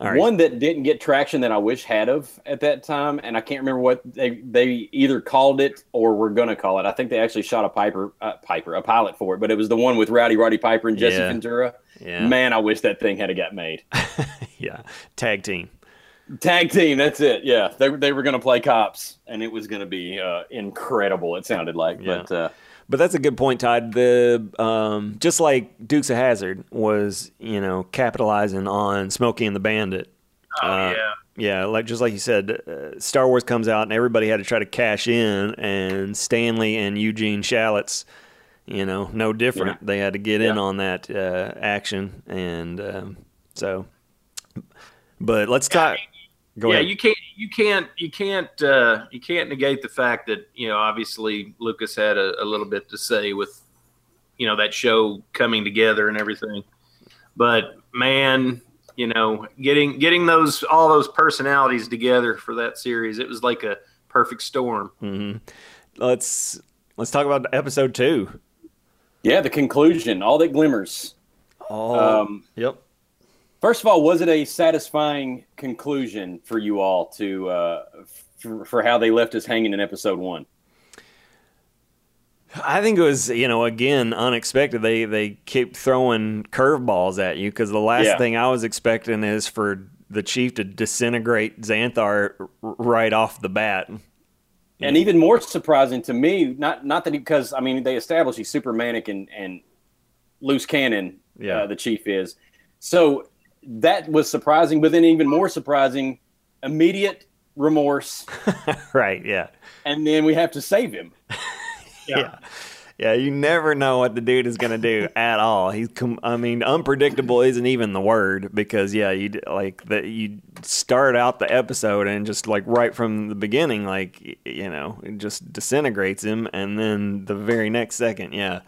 all right. One that didn't get traction that I wish had of at that time, and I can't remember what they they either called it or were gonna call it. I think they actually shot a Piper uh, Piper a pilot for it, but it was the one with Rowdy Roddy Piper and Jesse Yeah. Ventura. Yeah, Man, I wish that thing had got made. yeah, tag team. Tag team, that's it. Yeah, they they were gonna play cops, and it was gonna be uh, incredible. It sounded like, Yeah. but uh, But that's a good point, Todd. The um, just like Dukes of Hazzard was, you know, capitalizing on Smokey and the Bandit. oh uh, yeah, Yeah, like just like you said, uh, Star Wars comes out and everybody had to try to cash in, and Stanley and Eugene Shalitz, you know, no different. Yeah. They had to get in on that uh, action, and um, so. But let's talk. Go yeah, ahead. you can't you can't you can't uh, you can't negate the fact that you know obviously Lucas had a, a little bit to say with you know that show coming together and everything, but man, you know getting getting those all those personalities together for that series, it was like a perfect storm. hmm Let's let's talk about episode two. Yeah, the conclusion, all that glimmers. Oh, Um, yep. First of all, was it a satisfying conclusion for you all to uh, for, for how they left us hanging in episode one? I think it was, you know, again unexpected. They they keep throwing curveballs at you because the last Yeah. thing I was expecting is for the chief to disintegrate Xanthar right off the bat. And even more surprising to me, not not that because I mean they established he's super manic and and loose cannon. Yeah. uh, the chief is. So that was surprising, but then even more surprising, immediate remorse, right? Yeah. and then we have to save him. yeah. Yeah, you never know what the dude is going to do at all. He's, com- I mean, unpredictable isn't even the word because, yeah, you like that. You start out the episode and just like right from the beginning, like you know, it just disintegrates him, and then the very next second, yeah,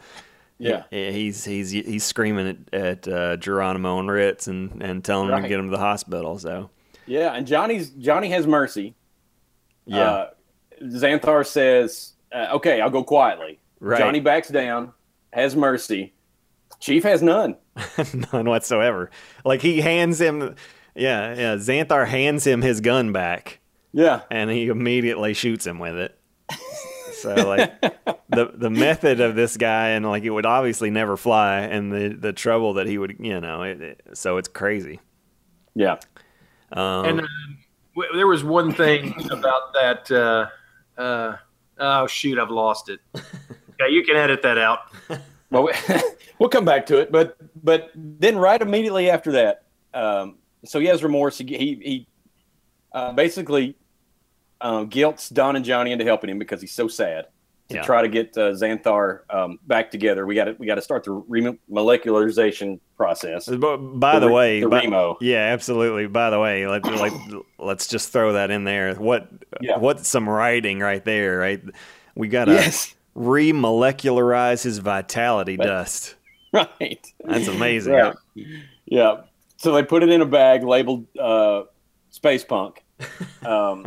Yeah. yeah, he's he's he's screaming at, at uh, Geronimo and Ritz and and telling him to get him to the hospital. So Yeah, and Johnny's Johnny has mercy. yeah, Uh, Xanthar says, uh, "Okay, I'll go quietly." Right. Johnny backs down, has mercy. Chief has none. none whatsoever. Like he hands him, yeah, yeah. Xanthar hands him his gun back. Yeah, and he immediately shoots him with it. So like the the method of this guy and like it would obviously never fly and the the trouble that he would you know it, it- so it's crazy. yeah. Um, And uh, w- there was one thing about that. Uh, uh, oh shoot, I've lost it. Yeah, you can edit that out. Well, we, we'll come back to it, but but then right immediately after that, um, so he has remorse. He he, he uh, basically um, guilts Don and Johnny into helping him because he's so sad to Yeah. try to get uh, Xanthar um, back together. We got to we got to start the remolecularization process. but by the, the way, the by- Remo. yeah, absolutely. By the way, let like let's just throw that in there. What Yeah. what's some writing right there? Right, we gotta Yes, remolecularize his vitality dust. right. That's amazing. Yeah. Yeah. So they put it in a bag labeled uh, Space Punk um,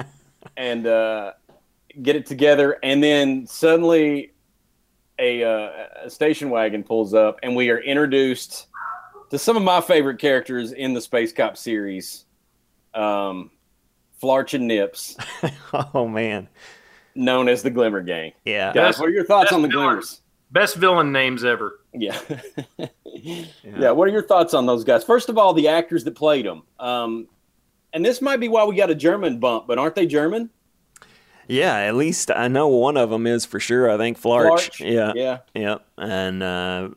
and uh, get it together. And then suddenly a, uh, a station wagon pulls up, and we are introduced to some of my favorite characters in the Space Cop series um, Flarch and Nips, Oh man, known as the Glimmer Gang. yeah. Guys, what are your thoughts on the villain. Glimmers? Best villain names ever. Yeah. yeah. What are your thoughts on those guys? First of all, the actors that played them. Um, and this might be why we got a German bump, but aren't they German? Yeah, at least I know one of them is for sure. I think Flarch. Flarch? Yeah, Yeah. yeah. And uh,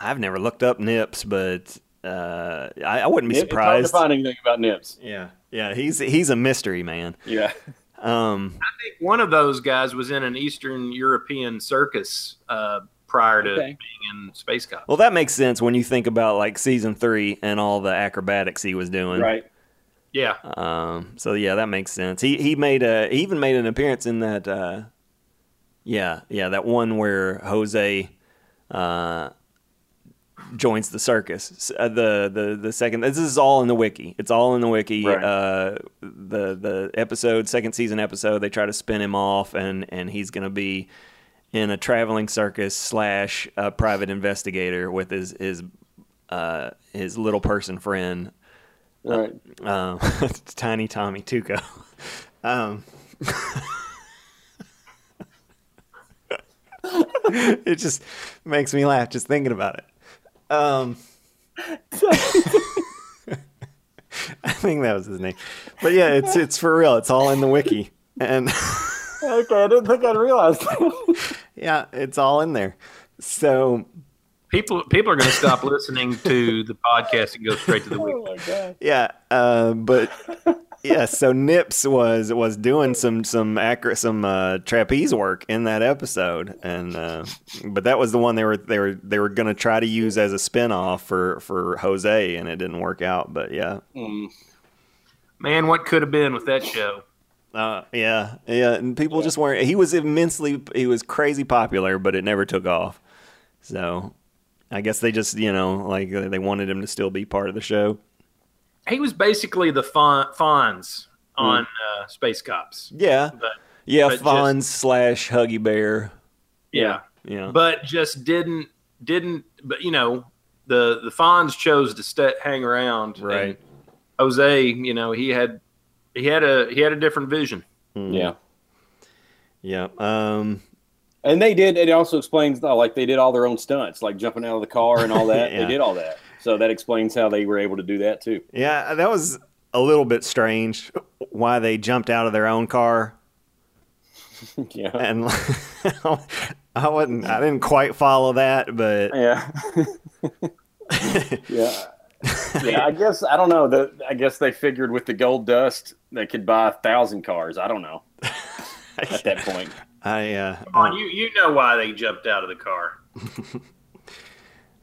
I've never looked up Nips, but uh, I, I wouldn't be It's hard to surprised. find anything about Nips. Yeah, yeah. He's he's a mystery man. Yeah. Um, I think one of those guys was in an Eastern European circus uh, prior to Okay. being in Space Cop. well, that makes sense when you think about like season three and all the acrobatics he was doing. Right. Yeah, Um, so yeah, that makes sense. He he made a he even made an appearance in that. Uh, yeah, yeah, that one where Jose uh, joins the circus. Uh, the the the second. This is all in the wiki. It's all in the wiki. Right. Uh, the the episode, second season episode, they try to spin him off, and and he's gonna be in a traveling circus slash a private investigator with his his uh, his little person friend Right. um, Tiny Tommy Tuco. Um, it just makes me laugh just thinking about it. Um, I think that was his name, but yeah, it's it's for real. It's all in the wiki, and okay, I didn't think I'd realize. yeah, it's all in there. So people people are going to stop listening to the podcast and go straight to the wiki. oh. Yeah, uh, but yeah, so Nips was was doing some some accurate some uh, trapeze work in that episode, and uh, but that was the one they were they were they were going to try to use as a spinoff for for Jose, and it didn't work out. But yeah, Mm. Man, what could have been with that show? uh, yeah, yeah, and people just weren't. He was immensely he was crazy popular, but it never took off. So I guess they just you know like they wanted him to still be part of the show. He was basically the Fon- Fonz on uh, Space Cops. Yeah, But yeah, but just- Fonz slash Huggy Bear. yeah, Yeah, but just didn't didn't. But you know, the the Fonz chose to sta hang around. and Right. Jose, you know, he had he had a he had a different vision. Mm. Yeah. yeah. Um, And they did. It also explains uh, like they did all their own stunts, like jumping out of the car and all that. Yeah. They did all that, so that explains how they were able to do that too. Yeah, that was a little bit strange why they jumped out of their own car yeah, and I wasn't I didn't quite follow that, but yeah, yeah. Yeah, I guess I don't know. The I guess they figured with the gold dust they could buy a thousand cars. I don't know at that point. I uh Come on, you you know why they jumped out of the car?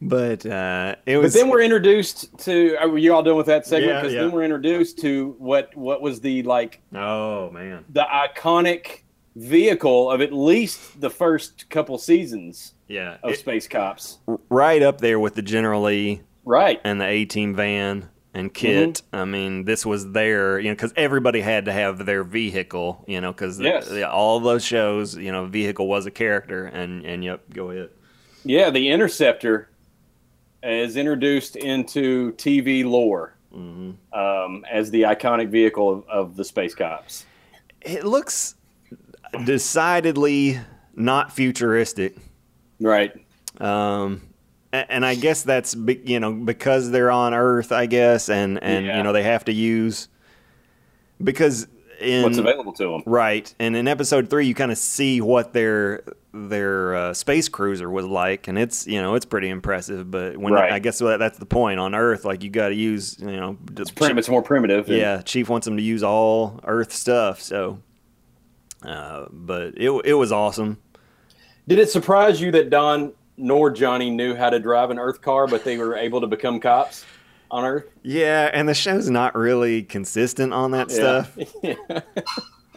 but uh it was. But then we're introduced to. Are you all done with that segment? Yeah, Because yeah. then we're introduced to what what was the like Oh man. the iconic vehicle of at least the first couple seasons Yeah. of it- Space Cops. right up there with the General Lee Right. and the A Team van and Kit. I mean, this was their, you know, because everybody had to have their vehicle, you know, because Yes. all those shows, you know, vehicle was a character. And, and yep, go ahead. Yeah, the Interceptor is introduced into TV lore hmm um, as the iconic vehicle of, of the Space Cops. It looks decidedly not futuristic. Right. Um, and I guess that's be- you know because they're on Earth, I guess, and and Yeah. you know they have to use because in What's available to them? right, and in episode three you kind of see what their their uh, space cruiser was like, and it's you know it's pretty impressive. But when Right. I guess that, that's the point on Earth, like you got to use you know It's, prim- it's more primitive. and- yeah, Chief wants them to use all Earth stuff, so. Uh, but it it was awesome. Did it surprise you that Don nor Johnny knew how to drive an Earth car, but they were able to become cops on Earth? Yeah, and the show's not really consistent on that stuff. Yeah.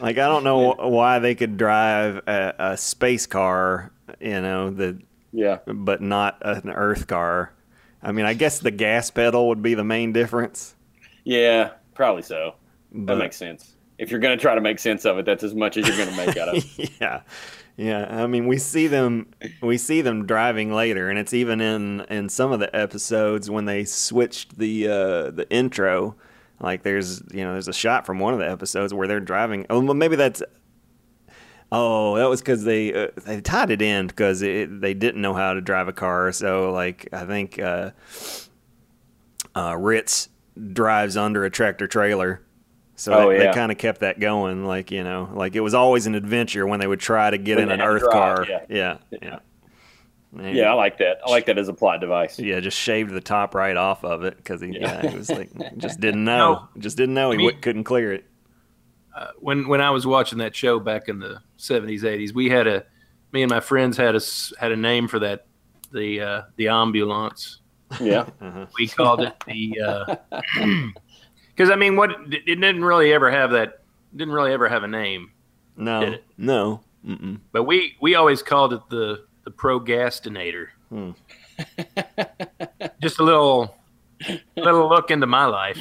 Like I don't know why they could drive a, a space car, you know, the yeah. but not an Earth car. I mean, I guess the gas pedal would be the main difference. Yeah, probably so. That makes sense. If you're going to try to make sense of it, that's as much as you're going to make out of it. yeah, yeah. I mean, we see them we see them driving later, and it's even in in some of the episodes when they switched the uh, the intro. Like there's you know there's a shot from one of the episodes where they're driving. Oh, well, maybe that's. Oh, that was because they uh, they tied it in because they didn't know how to drive a car. So like I think uh, uh, Ritz drives under a tractor trailer. So Oh, they, yeah. kind of kept that going, like you know, like it was always an adventure when they would try to get When in an Earth drive, car. yeah. yeah, yeah, And- Yeah, I like that. I like that as a plot device. yeah, just shaved the top right off of it because he, Yeah. yeah. he was like, just didn't know, just didn't know he I mean- w- couldn't clear it. Uh, when when I was watching that show back in the seventies, eighties, we had a me and my friends had a had a name for that the uh, the ambulance. Yeah. Uh-huh. We called it the because I mean, what it it didn't really ever have that didn't really ever have a name, Did No, it? no, mm-mm. but we we always called it the the progastinator. Hmm. Just a little little look into my life.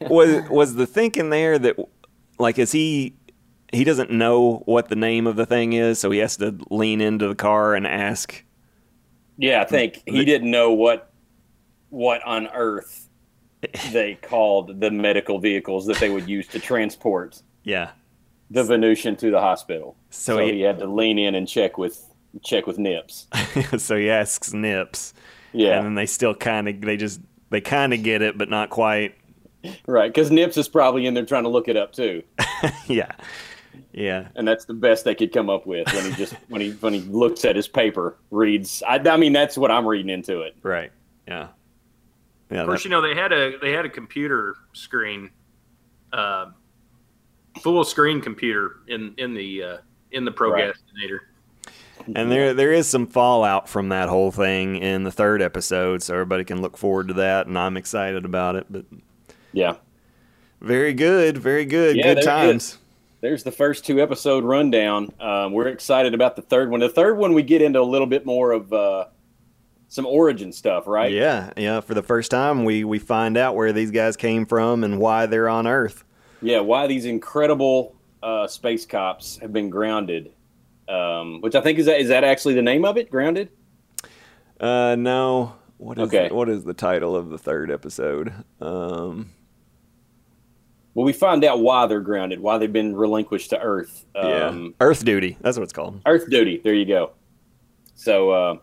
was was the thinking there that like is he he doesn't know what the name of the thing is, so he has to lean into the car and ask. Yeah, I think he didn't know what what on earth they called the medical vehicles that they would use to transport Yeah, the Venusian to the hospital. So So, he- he, had to lean in and check with check with Nips. so he asks Nips, Yeah, and then they still kind of they just they kind of get it, but not quite. right. Because Nips is probably in there trying to look it up too, yeah, yeah, and that's the best they could come up with when he just when he when he looks at his paper, reads. I, I mean, that's what I'm reading into it. right, yeah, yeah. Of course, that- you know they had a they had a computer screen uh, full screen computer in in the uh, in the Procrastinator. And there there is some fallout from that whole thing in the third episode, so everybody can look forward to that. And I'm excited about it. But Yeah. very good, very good, Yeah, good there times. There's the first two episode rundown. Um, we're excited about the third one. The third one, we get into a little bit more of uh, some origin stuff, right? Yeah, yeah. For the first time, we we find out where these guys came from and why they're on Earth. Yeah, why these incredible uh, space cops have been grounded. Um, which I think is that is that actually the name of it? Grounded. Uh, no. What is Okay. the, what is the title of the third episode? Um, Well, we find out why they're grounded, why they've been relinquished to Earth. yeah, Um, Earth Duty. That's what it's called. Earth duty. There you go. So, uh,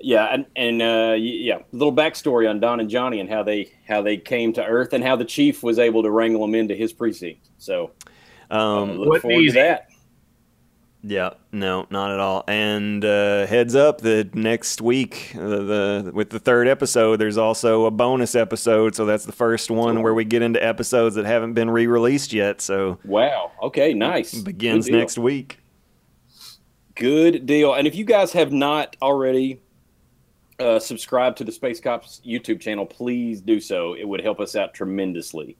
yeah, and, and uh, yeah, little backstory on Don and Johnny and how they how they came to Earth and how the chief was able to wrangle them into his precinct. So, uh, Um, look What forward easy. to that. Yeah, no, not at all. And uh, heads up that next week, uh, the with the third episode, there's also a bonus episode. So that's the first one where we get into episodes that haven't been re-released yet. So Wow. Okay. Nice. begins next week. Good deal. And if you guys have not already uh, subscribed to the Space Cops YouTube channel, please do so. It would help us out tremendously.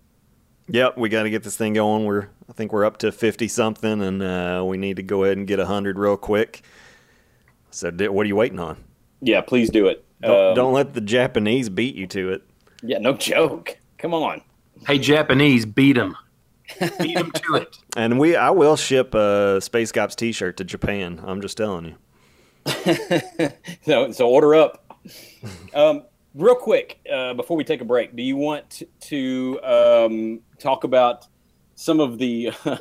Yep, we got to get this thing going. We're I think we're up to fifty something, and uh, we need to go ahead and get hundred real quick. So di- what are you waiting on? Yeah, please do it. Don't, Um, don't let the Japanese beat you to it. Yeah, no joke. Come on. Hey, Japanese, beat them. Beat them to it. And we I will ship a Space Cops T-shirt to Japan. I'm just telling you. so, so order up. Um, real quick, uh, before we take a break, do you want to um, talk about some of the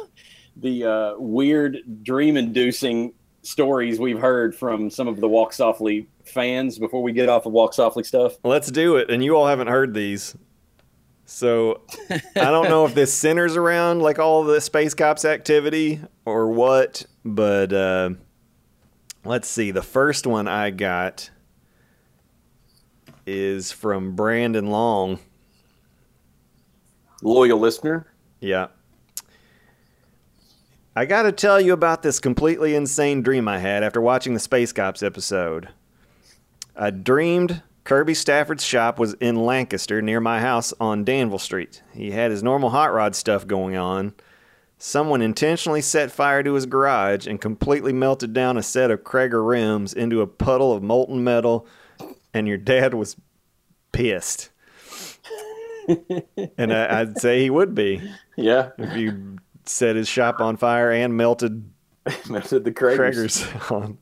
the uh, weird, dream-inducing stories we've heard from some of the Walk Softly fans before we get off of Walk Softly stuff? Let's do it. And you all haven't heard these. So I don't know if this centers around like all the Space Cops activity or what, but uh, let's see. The first one I got is from Brandon Long. Loyal listener. Yeah. I got to tell you about this completely insane dream I had after watching the Space Cops episode. I dreamed Kirby Stafford's shop was in Lancaster near my house on Danville Street. He had his normal hot rod stuff going on. Someone intentionally set fire to his garage and completely melted down a set of Cragar rims into a puddle of molten metal, and your dad was pissed. and I, I'd say he would be Yeah, if you set his shop on fire and melted melted the. Cragars on.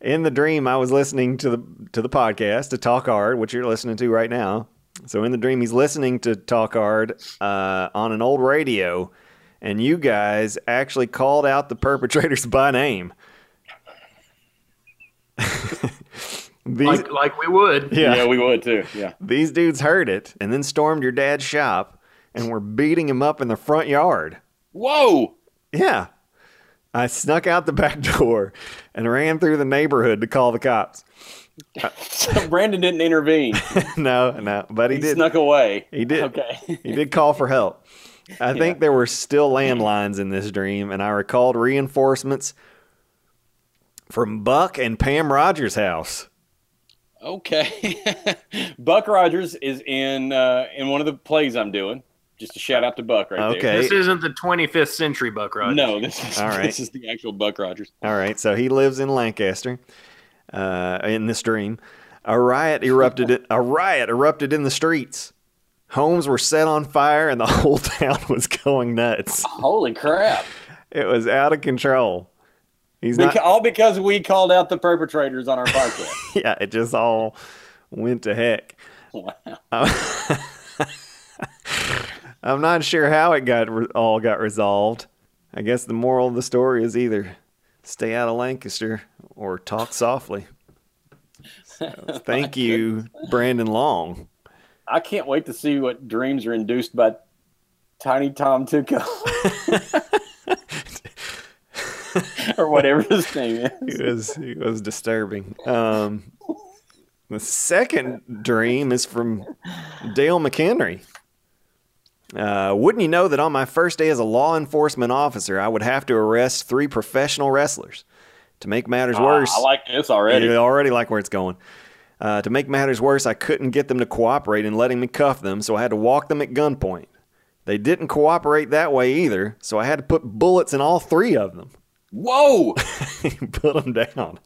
In the dream, I was listening to the to the podcast to Talk Hard, which you're listening to right now. So in the dream, he's listening to Talk Hard uh, on an old radio, and you guys actually called out the perpetrators by name. These, Like, like we would. yeah, Yeah, we would too. Yeah. these dudes heard it and then stormed your dad's shop and were beating him up in the front yard. Whoa. Yeah. I snuck out the back door and ran through the neighborhood to call the cops. So Brandon didn't intervene. no, no, but he, He, did. snuck away. He did. Okay. He did call for help. I think there were still landlines in this dream, and I recalled reinforcements from Buck and Pam Rogers' house. Okay. Buck Rogers is in uh, in one of the plays I'm doing. Just a shout out to Buck right Okay. This isn't the 25th century Buck. Rogers. No, this is All right. this is the actual Buck Rogers. All right, so he lives in Lancaster. Uh, in this dream, a riot erupted. a riot erupted in the streets. Homes were set on fire, and the whole town was going nuts. Holy crap! It was out of control. He's Beca- not. all because we called out the perpetrators on our podcast. Yeah, it just all went to heck. wow. Uh, I'm not sure how it got re- all got resolved. I guess the moral of the story is either stay out of Lancaster or talk softly. So, thank you, Brandon Long. I can't wait to see what dreams are induced by Tiny Tom Tuco. or whatever his name is. It was it was disturbing. Um, the second dream is from Dale McHenry. Uh, wouldn't you know that on my first day as a law enforcement officer, I would have to arrest three professional wrestlers? To make matters Ah, worse, I like this already. You already like where it's going. Uh, to make matters worse, I couldn't get them to cooperate in letting me cuff them, so I had to walk them at gunpoint. They didn't cooperate that way either, so I had to put bullets in all three of them. Whoa! put them down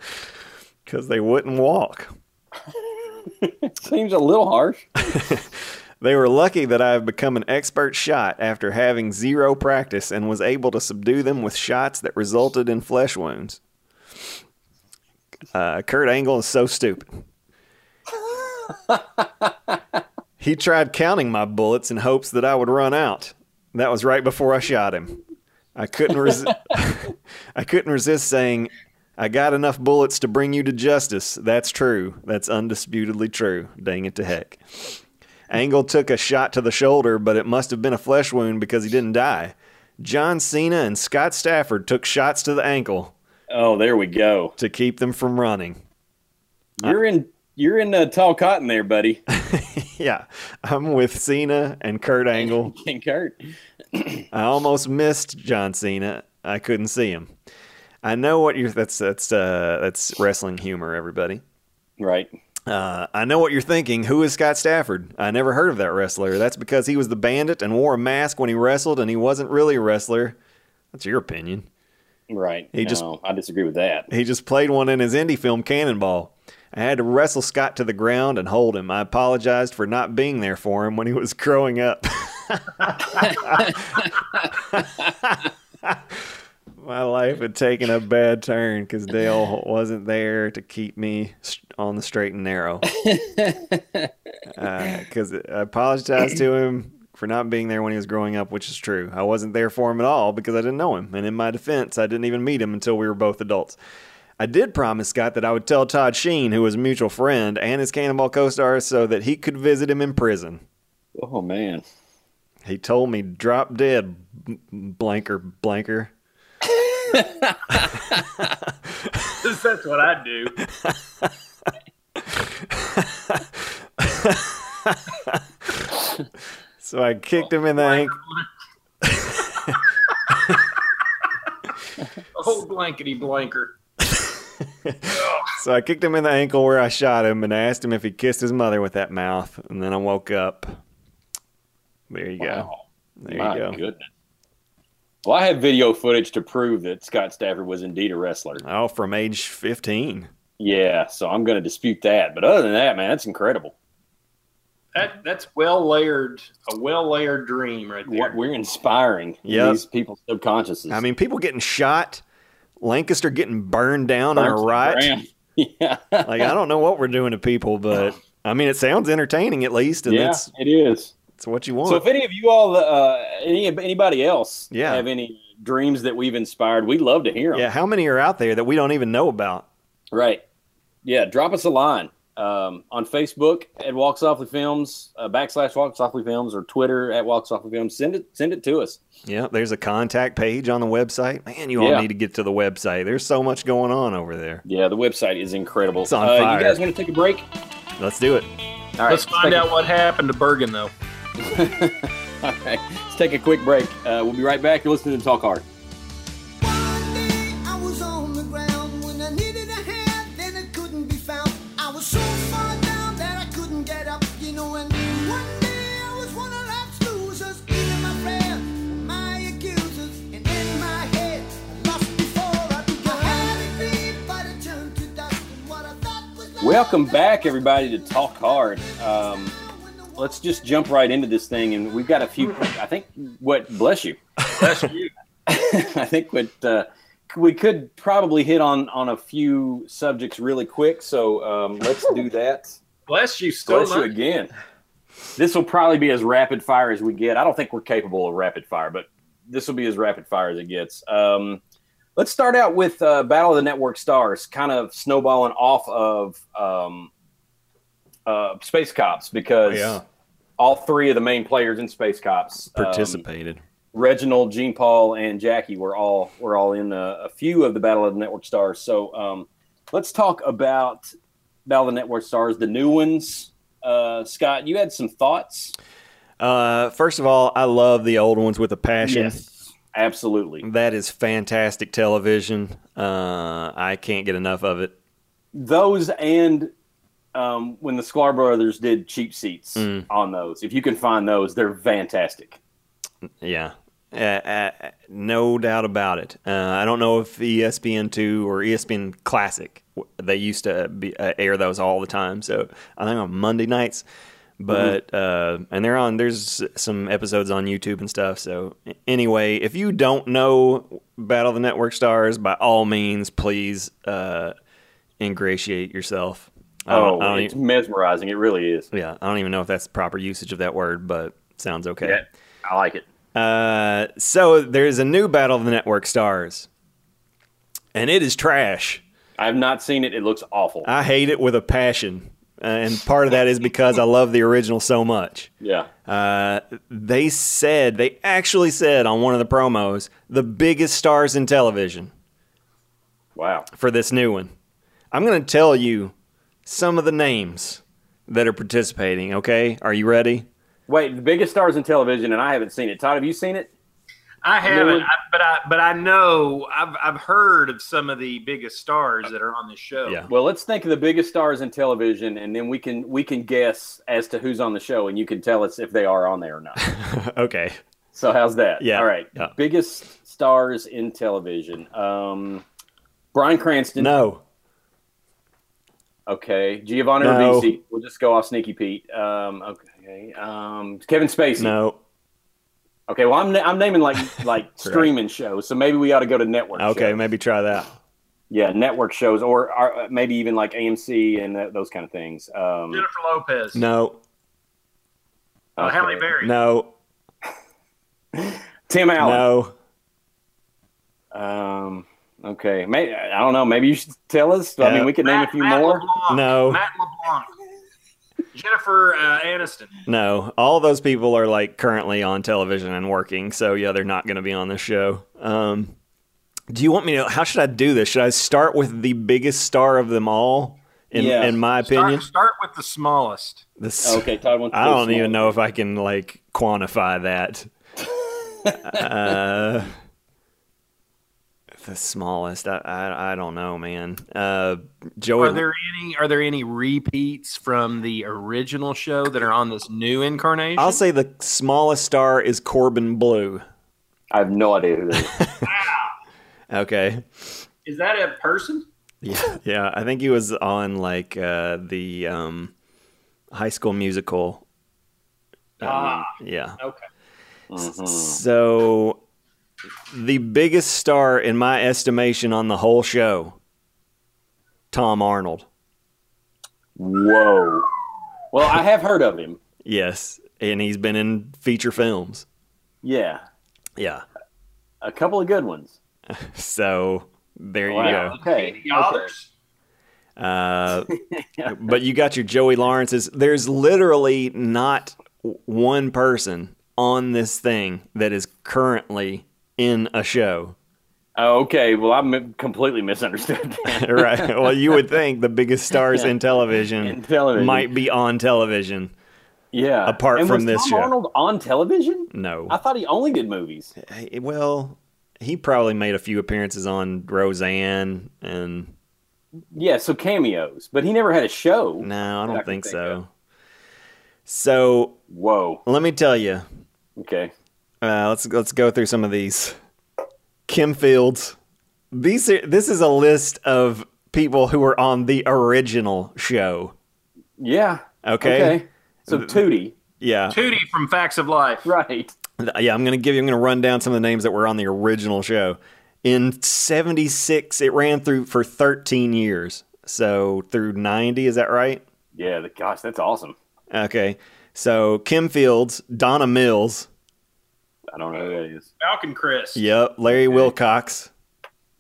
because they wouldn't walk. Seems a little harsh. They were lucky that I have become an expert shot after having zero practice and was able to subdue them with shots that resulted in flesh wounds. Uh, Kurt Angle is so stupid. he tried counting my bullets in hopes that I would run out. That was right before I shot him. I couldn't resi- I couldn't resist saying, "I got enough bullets to bring you to justice." That's true. That's undisputedly true. Dang it to heck. Angle took a shot to the shoulder, but it must have been a flesh wound because he didn't die. John Cena and Scott Stafford took shots to the ankle Oh, there we go. to keep them from running. You're in. You're in uh, tall cotton there, buddy. yeah, I'm with Cena and Kurt Angle. and Kurt. I almost missed John Cena. I couldn't see him. I know what you're. That's that's uh, that's wrestling humor, everybody. Right. Uh, I know what you're thinking. Who is Scott Stafford? I never heard of that wrestler. That's because he was the bandit and wore a mask when he wrestled, and he wasn't really a wrestler. That's your opinion. Right. He just- I disagree with that. He just played one in his indie film Cannonball. I had to wrestle Scott to the ground and hold him. I apologized for not being there for him when he was growing up. My life had taken a bad turn because Dale wasn't there to keep me on the straight and narrow. Uh, because I apologized to him for not being there when he was growing up, which is true. I wasn't there for him at all because I didn't know him. And in my defense, I didn't even meet him until we were both adults. I did promise Scott that I would tell Todd Sheen, who was a mutual friend and his Cannonball co star, so that he could visit him in prison. Oh man. He told me, drop dead, b- blanker, blanker. That's what I do. So I kicked him in the ankle. Oh, blankety blanker. So I kicked him in the ankle where I shot him and I asked him if he kissed his mother with that mouth. And then I woke up. There you go. There My you go. goodness. Well, I have video footage to prove that Scott Stafford was indeed a wrestler. Oh, from age 15. Yeah, so I'm going to dispute that. But other than that, man, that's incredible. That that's well layered, a well layered dream right there. What we're inspiring Yep. these people's subconsciouses. I mean, people getting shot, Lancaster getting burned down on a right. Yeah, Like, I don't know what we're doing to people, but I mean, it sounds entertaining at least, and yeah, that's, it is. that's what you want. So if any of you all, uh, any anybody else, Yeah. have any dreams that we've inspired, we'd love to hear them. yeah, how many are out there that we don't even know about? Right. Yeah, drop us a line um, on Facebook at Walk Softly Films, uh, backslash Walk Softly Films, or Twitter at Walk Softly Films. Send it, send it to us. Yeah, there's a contact page on the website. Man, you all Yeah. need to get to the website. There's so much going on over there. Yeah, the website is incredible. It's on uh, fire. You guys want to take a break? Let's do it. All right, Let's find take out what happened to Bergen, though. A, all right, let's take a quick break. Uh, we'll be right back. You're listening to Talk Hard. Welcome back, everybody, to Talk Hard. Um, let's just jump right into this thing, and we've got a few. I think what bless you. That's you. I think what uh, we could probably hit on on a few subjects really quick. So um, let's do that. Bless you, still Bless you again. This will probably be as rapid fire as we get. I don't think we're capable of rapid fire, but this will be as rapid fire as it gets. Um, let's start out with uh, Battle of the Network Stars, kind of snowballing off of um, uh, Space Cops because Oh, Yeah. all three of the main players in Space Cops um, Participated. Reginald, Jean Paul, and Jackie were all were all in a, a few of the Battle of the Network Stars. So um, let's talk about Battle of the Network Stars, the new ones. Uh, Scott, you had some thoughts. Uh, first of all, I love the old ones with a passion. Yes, absolutely. That is fantastic television. Uh, I can't get enough of it. Those and um, when the Sklar brothers did cheap seats Mm. on those, if you can find those, they're fantastic. Yeah, uh, uh, no doubt about it. Uh, I don't know if ESPN two or ESPN Classic they used to be, uh, air those all the time. So I think on Monday nights, but uh, and they're on. There's some episodes on YouTube and stuff. So anyway, if you don't know Battle of the Network Stars, by all means, please uh, ingratiate yourself. Oh, it's even- mesmerizing. It really is. yeah, I don't even know if that's the proper usage of that word, but sounds okay. Yeah, I like it. Uh, so there's a new Battle of the Network Stars, and it is trash. I have not seen it. It looks awful. I hate it with a passion, and part of that is because I love the original so much. yeah. Uh, they said they actually said on one of the promos the biggest stars in television Wow. for this new one. I'm going to tell you some of the names that are participating. Okay, are you ready? Wait, the biggest stars in television, and I haven't seen it. Todd, have you seen it? I haven't, would- I, but I but I know I've I've heard of some of the biggest stars that are on this show. Yeah. Well, let's think of the biggest stars in television, and then we can we can guess as to who's on the show, and you can tell us if they are on there or not. okay. So how's that? Yeah, All right. yeah. Biggest stars in television. Um, Bryan Cranston. No. Okay. Giovanni No. Ribisi. We'll just go off Sneaky Pete. Um, okay. Um, Kevin Spacey. No. Okay. Well, I'm, na- I'm naming like like streaming shows, so maybe we ought to go to network. Okay, shows. maybe try that. Yeah, network shows, or, or maybe even like AMC and th- those kind of things. Um, Jennifer Lopez, No. uh, Halle. Berry, No. Tim Allen. No. Um, okay. May I don't know. Maybe you should tell us. I mean, we could name a few Matt more. LeBlanc, No. Matt LeBlanc, Jennifer uh, Aniston. No, all those people are like currently on television and working, so yeah, they're not going to be on this show. Um, do you want me to? How should I do this? Should I start with the biggest star of them all? In, Yeah. in my opinion, Start, start with the smallest. This- Okay, Todd wants. to I don't small. even know if I can like quantify that. uh, the smallest, I, I I don't know, man. Uh, Joey, Are there any are there any repeats from the original show that are on this new incarnation? I'll say the smallest star is Corbin Bleu. I have no idea who that is. Okay. Is that a person? Yeah, yeah. I think he was on like uh, the um, High School Musical. Um, Ah. yeah. Okay. Mhm. So the biggest star, in my estimation, on the whole show, Tom Arnold. Whoa. Well, I have heard of him. Yes, and he's been in feature films. Yeah, Yeah. a couple of good ones. So there you go. Okay. The others. Uh, but you got your Joey Lawrence's. There's literally not one person on this thing that is currently in a show. Okay. Well, I'm completely misunderstood right. Well, you would think the biggest stars in television, In television. might be on television. Yeah. Apart And from was this Tom show. Arnold on television? No. I thought he only did movies. Well, he probably made a few appearances on Roseanne, and Yeah, so cameos, but he never had a show. no, I don't think think so. of. So Whoa. let me tell you. Okay. Uh, let's let's go through some of these. Kim Fields. These are, this is a list of people who were on the original show. Yeah. Okay. Okay. So Tootie, Yeah. Tootie from Facts of Life. right? Yeah, I'm gonna give you. I'm gonna run down some of the names that were on the original show. In '76, it ran through for 13 years. So through '90, is that right? Yeah. The, gosh, that's awesome. Okay. So Kim Fields, Donna Mills, I don't know who that is. Falcon Crest. yep, Larry Wilcox,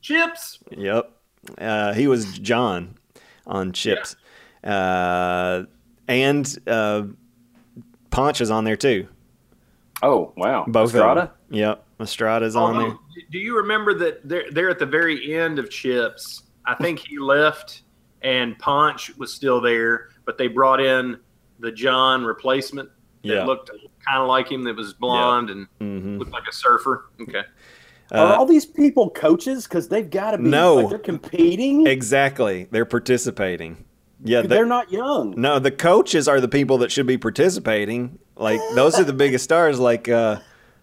Chips. yep, uh, he was John on Chips, uh, and uh, Ponch is on there too. Oh, wow. Both Estrada? of them. Yep, Estrada's on there. Do you remember that they're, they're at the very end of Chips? I think he left and Ponch was still there, but they brought in the John replacement. That Yeah. looked kind of like him that was blonde and hmm looked like a surfer. Okay. Are all these people coaches? Because they've got to be. No. like, they're competing. Exactly. They're participating. Yeah, they're they- not young. No, the coaches are the people that should be participating. Like those are the biggest stars. Like uh,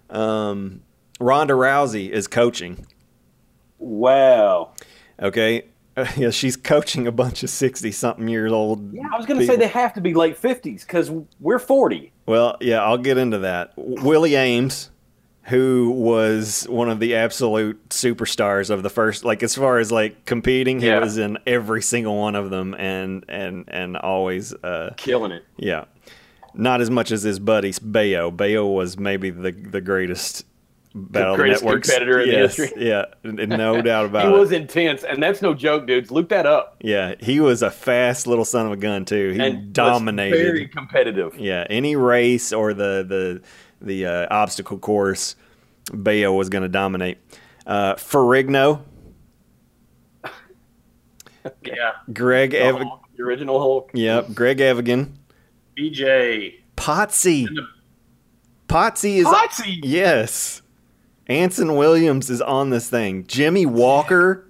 um, Ronda Rousey is coaching. Wow. Okay, yeah, she's coaching a bunch of sixty-something years old. Yeah, I was going to say they have to be late fifties because we're forty. Well, yeah, I'll get into that. Willie Aames, who was one of the absolute superstars of the first, like as far as like competing, he Yeah. was in every single one of them, and and and always. Uh, Killing it. Yeah. Not as much as his buddy Baio. Baio was maybe the the greatest Battle the greatest Networks. competitor in the yes, history. Yeah, no doubt about He it. was intense, and that's no joke, dudes. Look that up. yeah, he was a fast little son of a gun too. He and dominated. Very competitive. Yeah, any race or the the the uh, obstacle course, Baio was going to dominate. Uh, Ferrigno, Yeah. Greg, The, Ev- Hulk, the original Hulk. yep, Greg Evigan, BJ. Potsy, the- Potsy is Potsy! Yes. Anson Williams is on this thing. Jimmie Walker,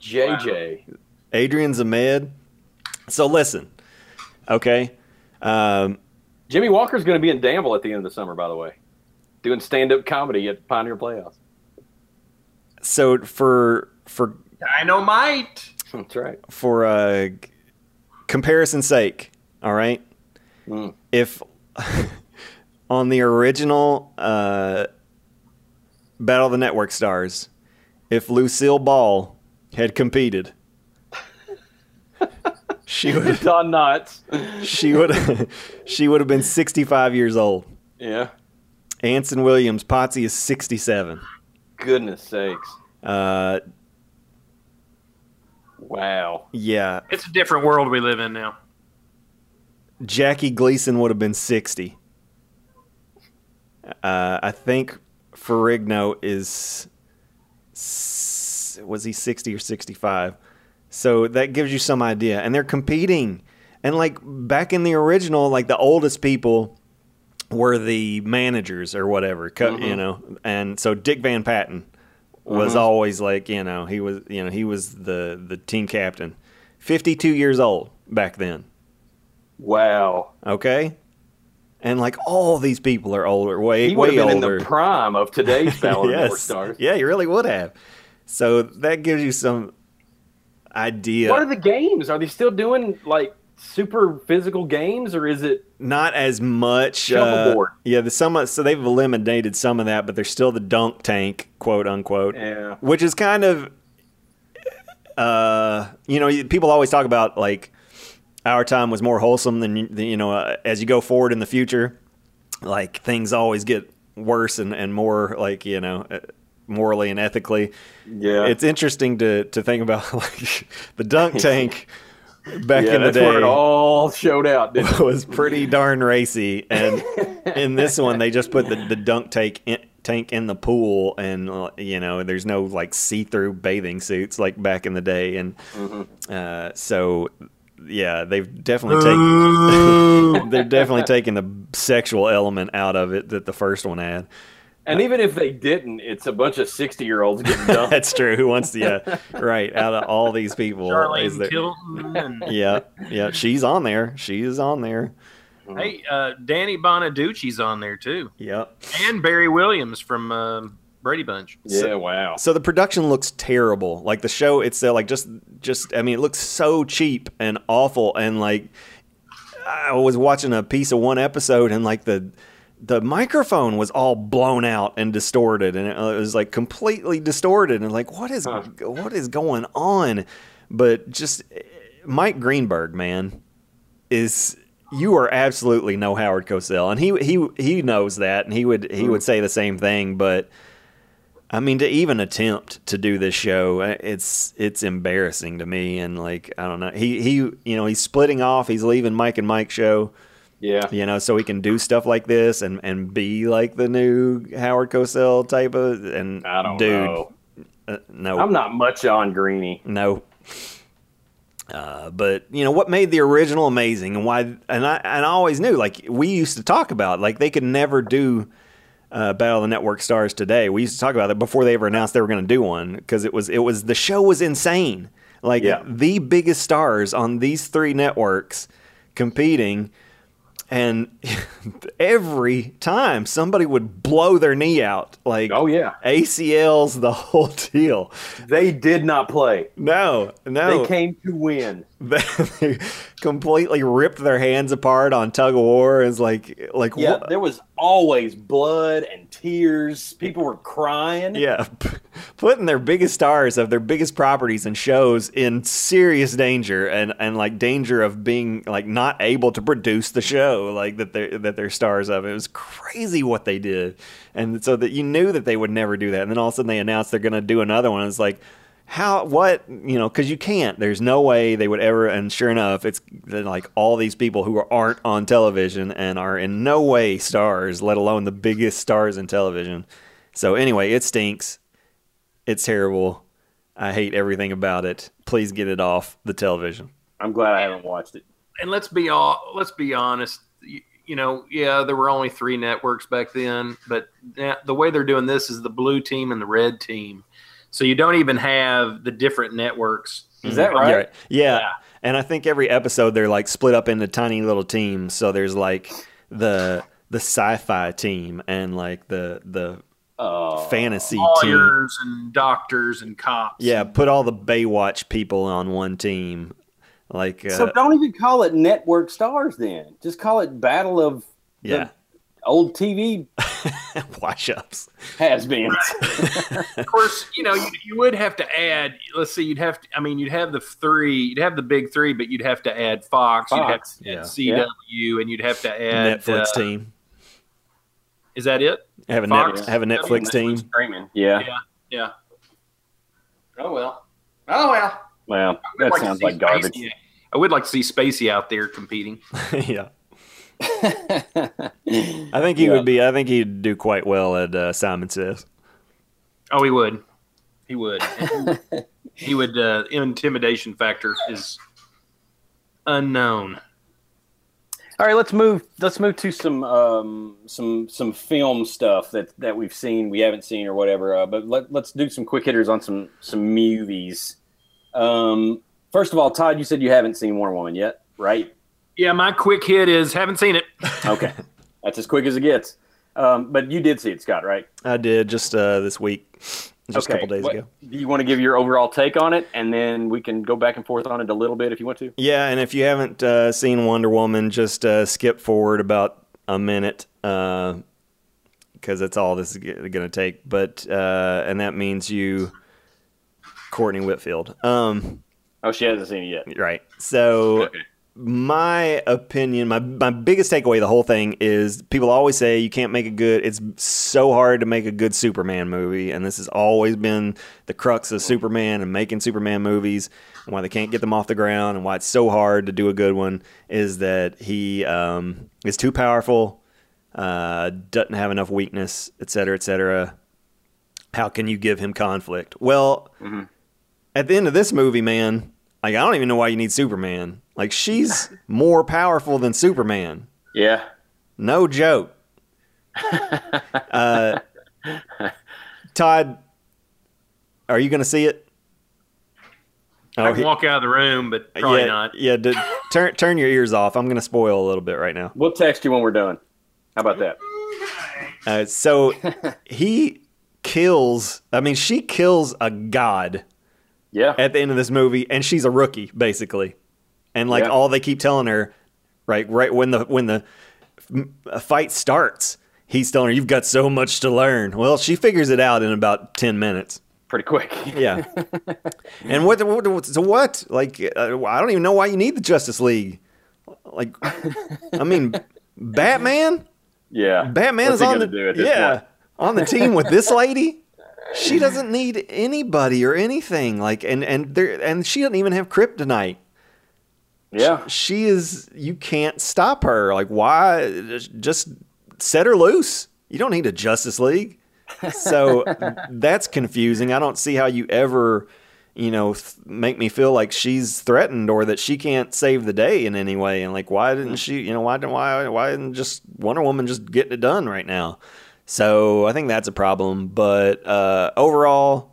JJ. Adrian Zmed. So listen, okay. Um, Jimmie Walker's going to be in Danville at the end of the summer, by the way, doing stand-up comedy at Pioneer Playhouse. so for for Dynamite. That's right. for uh, comparison's sake, all right. Mm. If on the original uh, Battle of the Network Stars, if Lucille Ball had competed, she would Don Knotts. she would she would have been 65 years old. Yeah. Anson Williams, Potsy is 67. Goodness sakes. Uh, Wow. yeah, It's a different world we live in now. Jackie Gleason would have been 60. Uh, I think Ferrigno is was he 60 or 65? So that gives you some idea. And they're competing. And like back in the original, like the oldest people were the managers or whatever, co- you mm-hmm. know. And so Dick Van Patten was mm-hmm. always like, you know, he was, you know, he was the the team captain. 52 years old back then. Wow. Okay? And like all these people are older, way He way older. in the prime of today's Battle Network yes. Stars. Yeah, you really would have. So that gives you some idea. What are the games? Are they still doing like super physical games, or is it? Not as much. Uh, yeah, the some so they've eliminated some of that, but there's still the dunk tank, quote unquote, Yeah. which is kind of, uh, you know, people always talk about like our time was more wholesome than you- than, you know uh, as you go forward in the future, like things always get worse and and more like you know. Uh, morally and ethically Yeah. it's interesting to to think about like the dunk tank back yeah, in the day where it all showed out. It? was pretty darn racy. And in this one, they just put the, the dunk tank in, tank in the pool, and uh, you know, there's no like see through bathing suits like back in the day. And uh, so, yeah, they've definitely taken they're definitely taking the sexual element out of it that the first one had. And even if they didn't, it's a bunch of sixty-year-olds getting dumped. That's true. Who wants to? Yeah, right. Out of all these people, is Charlene there- Tilton. Yeah, yeah, she's on there. She is on there. hey, uh, Danny Bonaducci's on there too, Yep. and Barry Williams from um Brady Bunch. yeah, wow. So the production looks terrible. Like the show itself, like just just I mean, it looks so cheap and awful. And like I was watching a piece of one episode, and like the the microphone was all blown out and distorted, and it uh, was like completely distorted. And like, what is what is going on? But just eh, Mike Greenberg, man, is you are absolutely no Howard Cosell, and he he he knows that, and he would he would say the same thing, but. I mean, to even attempt to do this show, uh, it's it's embarrassing to me. And like, I don't know, he he, you know, he's splitting off. He's leaving Mike and Mike show, Yeah. you know, so he can do stuff like this and and be like the new Howard Cosell type of. And I don't dude, know. uh, no, I'm not much on Greeny. no. Uh, but you know what made the original amazing, and why, and I and I always knew like we used to talk about like they could never do uh, Battle of the Network Stars today. We used to talk about that before they ever announced they were going to do one because it was it was the show was insane. Like Yeah. the biggest stars on these three networks competing, and every time somebody would blow their knee out, like Oh, yeah. ACLs, the whole deal. They did not play. No, no, They came to win. they completely ripped their hands apart on tug of war. It's like, like Yeah, what? there was always blood and tears. People were crying. Yeah, putting their biggest stars of their biggest properties and shows in serious danger and, and like danger of being like not able to produce the show like that they that they're stars of. It was crazy what they did, and so that you knew that they would never do that. And then all of a sudden they announced they're going to do another one. It's like. How what you know because you can't there's no way they would ever and sure enough it's like all these people who aren't on television and are in no way stars let alone the biggest stars in television so anyway it stinks it's terrible. I hate everything about it. Please get it off the television. I'm glad I haven't watched it. and let's be all let's be honest you, you know yeah there were only three networks back then but the way they're doing this is the blue team and the red team so you don't even have the different networks Is that Yeah, right? Yeah. Yeah. And I think every episode they're like split up into tiny little teams. So there's like the the sci-fi team and like the the Uh, fantasy team. lawyers and doctors and cops Yeah, put all the Baywatch people on one team. Like uh, so don't even call it Network Stars then. Just call it Battle of yeah, the old TV wash ups. has-beens. of course you know you, you would have to add let's see you'd have to i mean you'd have the three you'd have the big three but you'd have to add fox, Fox, you'd have to yeah. add cw and you'd have to add Netflix uh, team. is that it Have a Fox, net, have a Netflix team. Screaming. Yeah. Yeah, yeah. Oh well. Oh well. Well, that like sounds like garbage. Spacey- I would like to see Spacey out there competing. yeah. I think he Yeah. would be. I think he'd do quite well at uh, Simon Says. Oh, he would. He would. he would. Uh, intimidation factor is unknown. All right, let's move. Let's move to some um, some some film stuff that that we've seen, we haven't seen, or whatever. Uh, but let, let's do some quick hitters on some some movies. Um, first of all, Todd, you said you haven't seen Wonder Woman yet, right? Yeah, my quick hit is haven't seen it. Okay, that's as quick as it gets. Um, but you did see it, Scott, right? I did just uh, this week, just a couple days What- ago. Do you want to give your overall take on it, and then we can go back and forth on it a little bit if you want to? Yeah, and if you haven't uh, seen Wonder Woman, just uh, skip forward about a minute because that's all this is going to take. But uh, and that means you, Courtney Whitfield. Um, Oh, she hasn't seen it yet. right. So Okay. My opinion, my my biggest takeaway, of the whole thing is people always say you can't make a good. It's so hard to make a good Superman movie, and this has always been the crux of Superman and making Superman movies, and why they can't get them off the ground, and why it's so hard to do a good one is that he um, is too powerful, uh, doesn't have enough weakness, et cetera, et cetera. How can you give him conflict? Well, at the end of this movie, man, like I don't even know why you need Superman. Like she's more powerful than Superman. Yeah. No joke. uh, Todd, are you going to see it? I Oh, can he- walk out of the room, but probably yeah, not. Yeah, d- turn turn your ears off. I'm going to spoil a little bit right now. We'll text you when we're done. How about that? Uh, so he kills. I mean, she kills a god Yeah. at the end of this movie, and she's a rookie basically. And like Yeah. all they keep telling her, right, right when the when the fight starts, he's telling her, "You've got so much to learn." Well, she figures it out in about ten minutes. Pretty quick. Yeah. and what, what, what? So what? Like, uh, I don't even know why you need the Justice League. Like, I mean, Batman. Yeah. Batman What's is on the do at this yeah point? on the team with this lady. She doesn't need anybody or anything. Like, and and there and she doesn't even have kryptonite. Yeah. She is. You can't stop her. Like, why? Just set her loose. You don't need a Justice League. So that's confusing. I don't see how you ever you know, th- make me feel like she's threatened or that she can't save the day in any way. And like, why didn't she? You know, why didn't why why didn't just Wonder Woman just getting it done right now? So I think that's a problem. But uh, overall,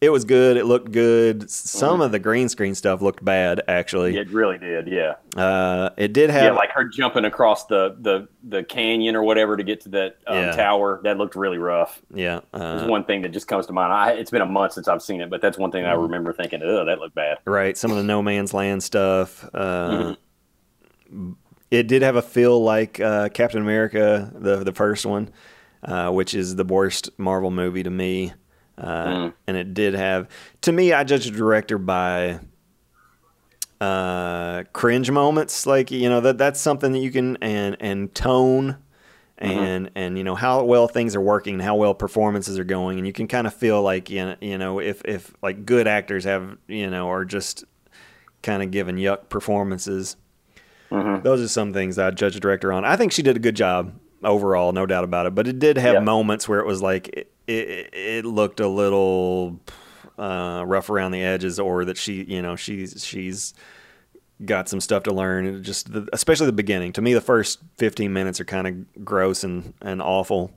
it was good. It looked good. Some of the green screen stuff looked bad, actually. It really did, yeah. Uh, it did have yeah, like her jumping across the, the, the canyon or whatever to get to that um, Yeah. tower. That looked really rough. yeah. Uh, one thing that just comes to mind. I, it's been a month since I've seen it, but that's one thing I Mm-hmm. remember thinking, oh, that looked bad. right. Some of the no man's land stuff. Uh, Mm-hmm. It did have a feel like uh, Captain America, the the first one, uh, which is the worst Marvel movie to me. Uh, Mm. And it did have, to me, I judge a director by uh, cringe moments. Like you know that that's something that you can and and tone. And and you know how well things are working, and how well performances are going, and you can kind of feel like you know, you know if if like good actors have you know are just kind of giving yuck performances. Those are some things I judge a director on. I think she did a good job overall, no doubt about it. But it did have Yeah. moments where it was like it, it, looked a little uh, rough around the edges, or that she, you know, she's she's got some stuff to learn. Just the, especially the beginning. To me, the first fifteen minutes are kind of gross and and awful.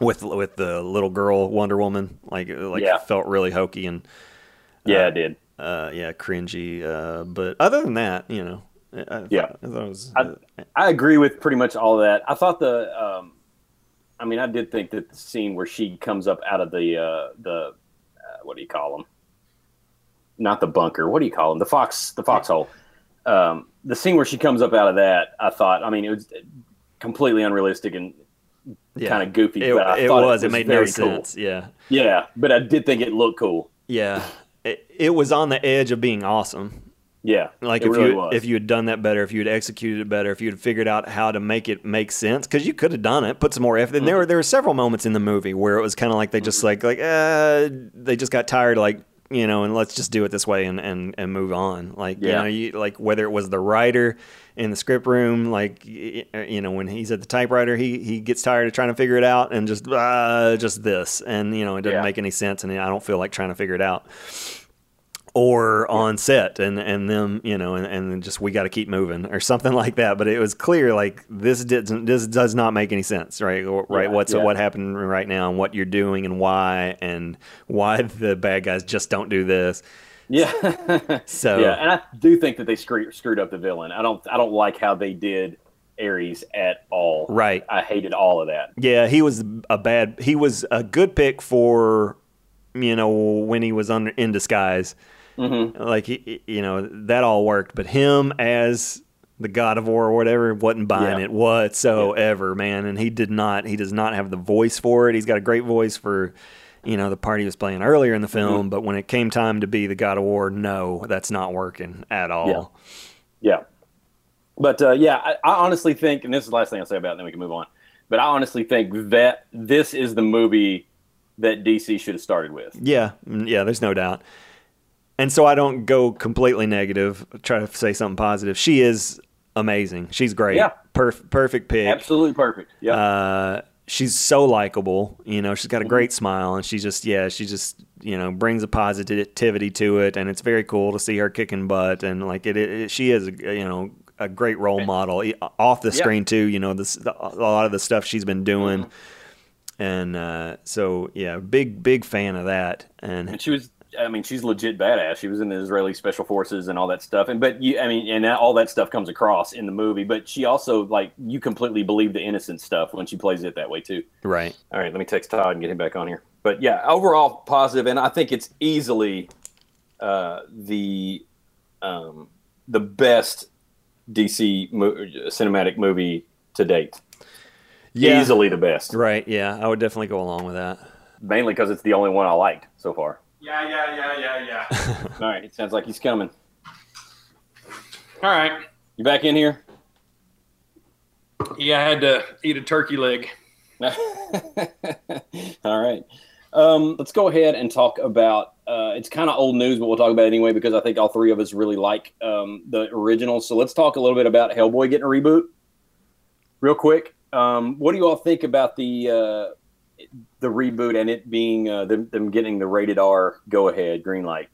With with the little girl Wonder Woman, like like Yeah. felt really hokey and Yeah, it did. uh, yeah, cringy. Uh, but other than that, you know, I, I Yeah. thought, I thought was, I, I agree with pretty much all of that. I thought the, um, I mean, I did think that the scene where she comes up out of the uh, the uh, what do you call them? Not the bunker. What do you call them? The fox, the foxhole. Um, the scene where she comes up out of that, I thought. I mean, it was completely unrealistic and yeah. kind of goofy. It, but I it thought was. It, made no cool. sense. Yeah. Yeah, but I did think it looked cool. Yeah. It, it was on the edge of being awesome. Yeah, Like if really you was. if you had done that better, if you had executed it better, if you had figured out how to make it make sense, because you could have done it, put some more effort. And Mm-hmm. there were there were several moments in the movie where it was kind of like they just like like uh, they just got tired, like you know, and let's just do it this way and and, and move on. Like you Yeah. know, you, like whether it was the writer in the script room, like y- you know, when he's at the typewriter, he he gets tired of trying to figure it out and just uh, just this, and you know, it doesn't Yeah. make any sense, and I don't feel like trying to figure it out or on set and and them you know and, and just we got to keep moving or something like that but it was clear like this doesn't this does not make any sense right Or- right Yeah, what's yeah. what happened right now and what you're doing and why and why the bad guys just don't do this yeah, so yeah, and I do think that they screwed screwed up the villain. I don't, I don't like how they did Ares at all. right I hated all of that. yeah he was a bad he was a good pick for you know when he was under in disguise Mm-hmm. like he, you know that all worked but him as the god of war or whatever wasn't buying Yeah. it whatsoever man and he did not he does not have the voice for it he's got a great voice for you know the part he was playing earlier in the Mm-hmm. film but when it came time to be the god of war no that's not working at all Yeah. yeah. But uh, yeah, I, I honestly think, and this is the last thing I'll say about it, then we can move on. But I honestly think that this is the movie that DC should have started with. yeah mm, yeah there's no doubt and so i don't go completely negative try to say something positive she is amazing she's great Yeah. Perf- perfect pick Absolutely perfect. Yeah. uh, she's so likable. You know, she's got a great smile, and she just yeah, she just you know brings a positivity to it, and it's very cool to see her kicking butt, and like it, it she is a, you know a great role model off the Yeah. screen too. You know, this the, a lot of the stuff she's been doing, and uh, so yeah, big big fan of that, and and she was I mean, she's legit badass. She was in the Israeli special forces and all that stuff. And but you, I mean, and that, all that stuff comes across in the movie. But she also like you completely believe the innocent stuff when she plays it that way too. right, All right, let me text Todd and get him back on here. But yeah, overall positive, and I think it's easily uh, the um, the best DC mo- cinematic movie to date. Yeah. Easily the best, right, yeah, I would definitely go along with that. mainly because it's the only one I liked so far. Yeah, yeah, yeah, yeah, yeah. All right, it sounds like he's coming. All right. You back in here? Yeah, I had to eat a turkey leg. All right. Um, let's go ahead and talk about. Uh, it's kind of old news, but we'll talk about it anyway because I think all three of us really like um, the original. So let's talk a little bit about Hellboy getting a reboot, real quick. Um, what do you all think about the uh, the reboot and it being uh, them, them getting the rated R go ahead green light?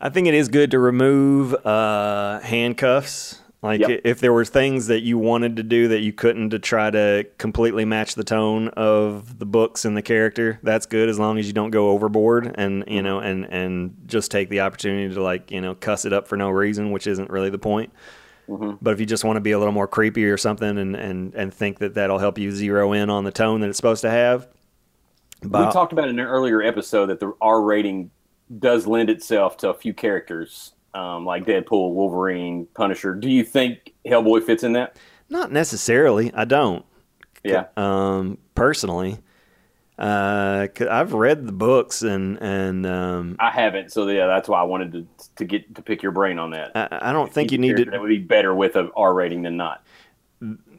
I think it is good to remove uh, handcuffs. Like Yep. if there were things that you wanted to do that you couldn't to try to completely match the tone of the books and the character, that's good as long as you don't go overboard and you know and and just take the opportunity to like you know cuss it up for no reason, which isn't really the point. But if you just want to be a little more creepy or something and and and think that that'll help you zero in on the tone that it's supposed to have, we talked about in an earlier episode that the R rating does lend itself to a few characters um, like Deadpool, Wolverine, Punisher. Do you think Hellboy fits in that? not necessarily. I don't. Yeah. um, personally. Uh, 'cause I've read the books and and um, I haven't, so yeah, that's why I wanted to to get to pick your brain on that. I, I don't think you need character That to. would be better with a R rating than not.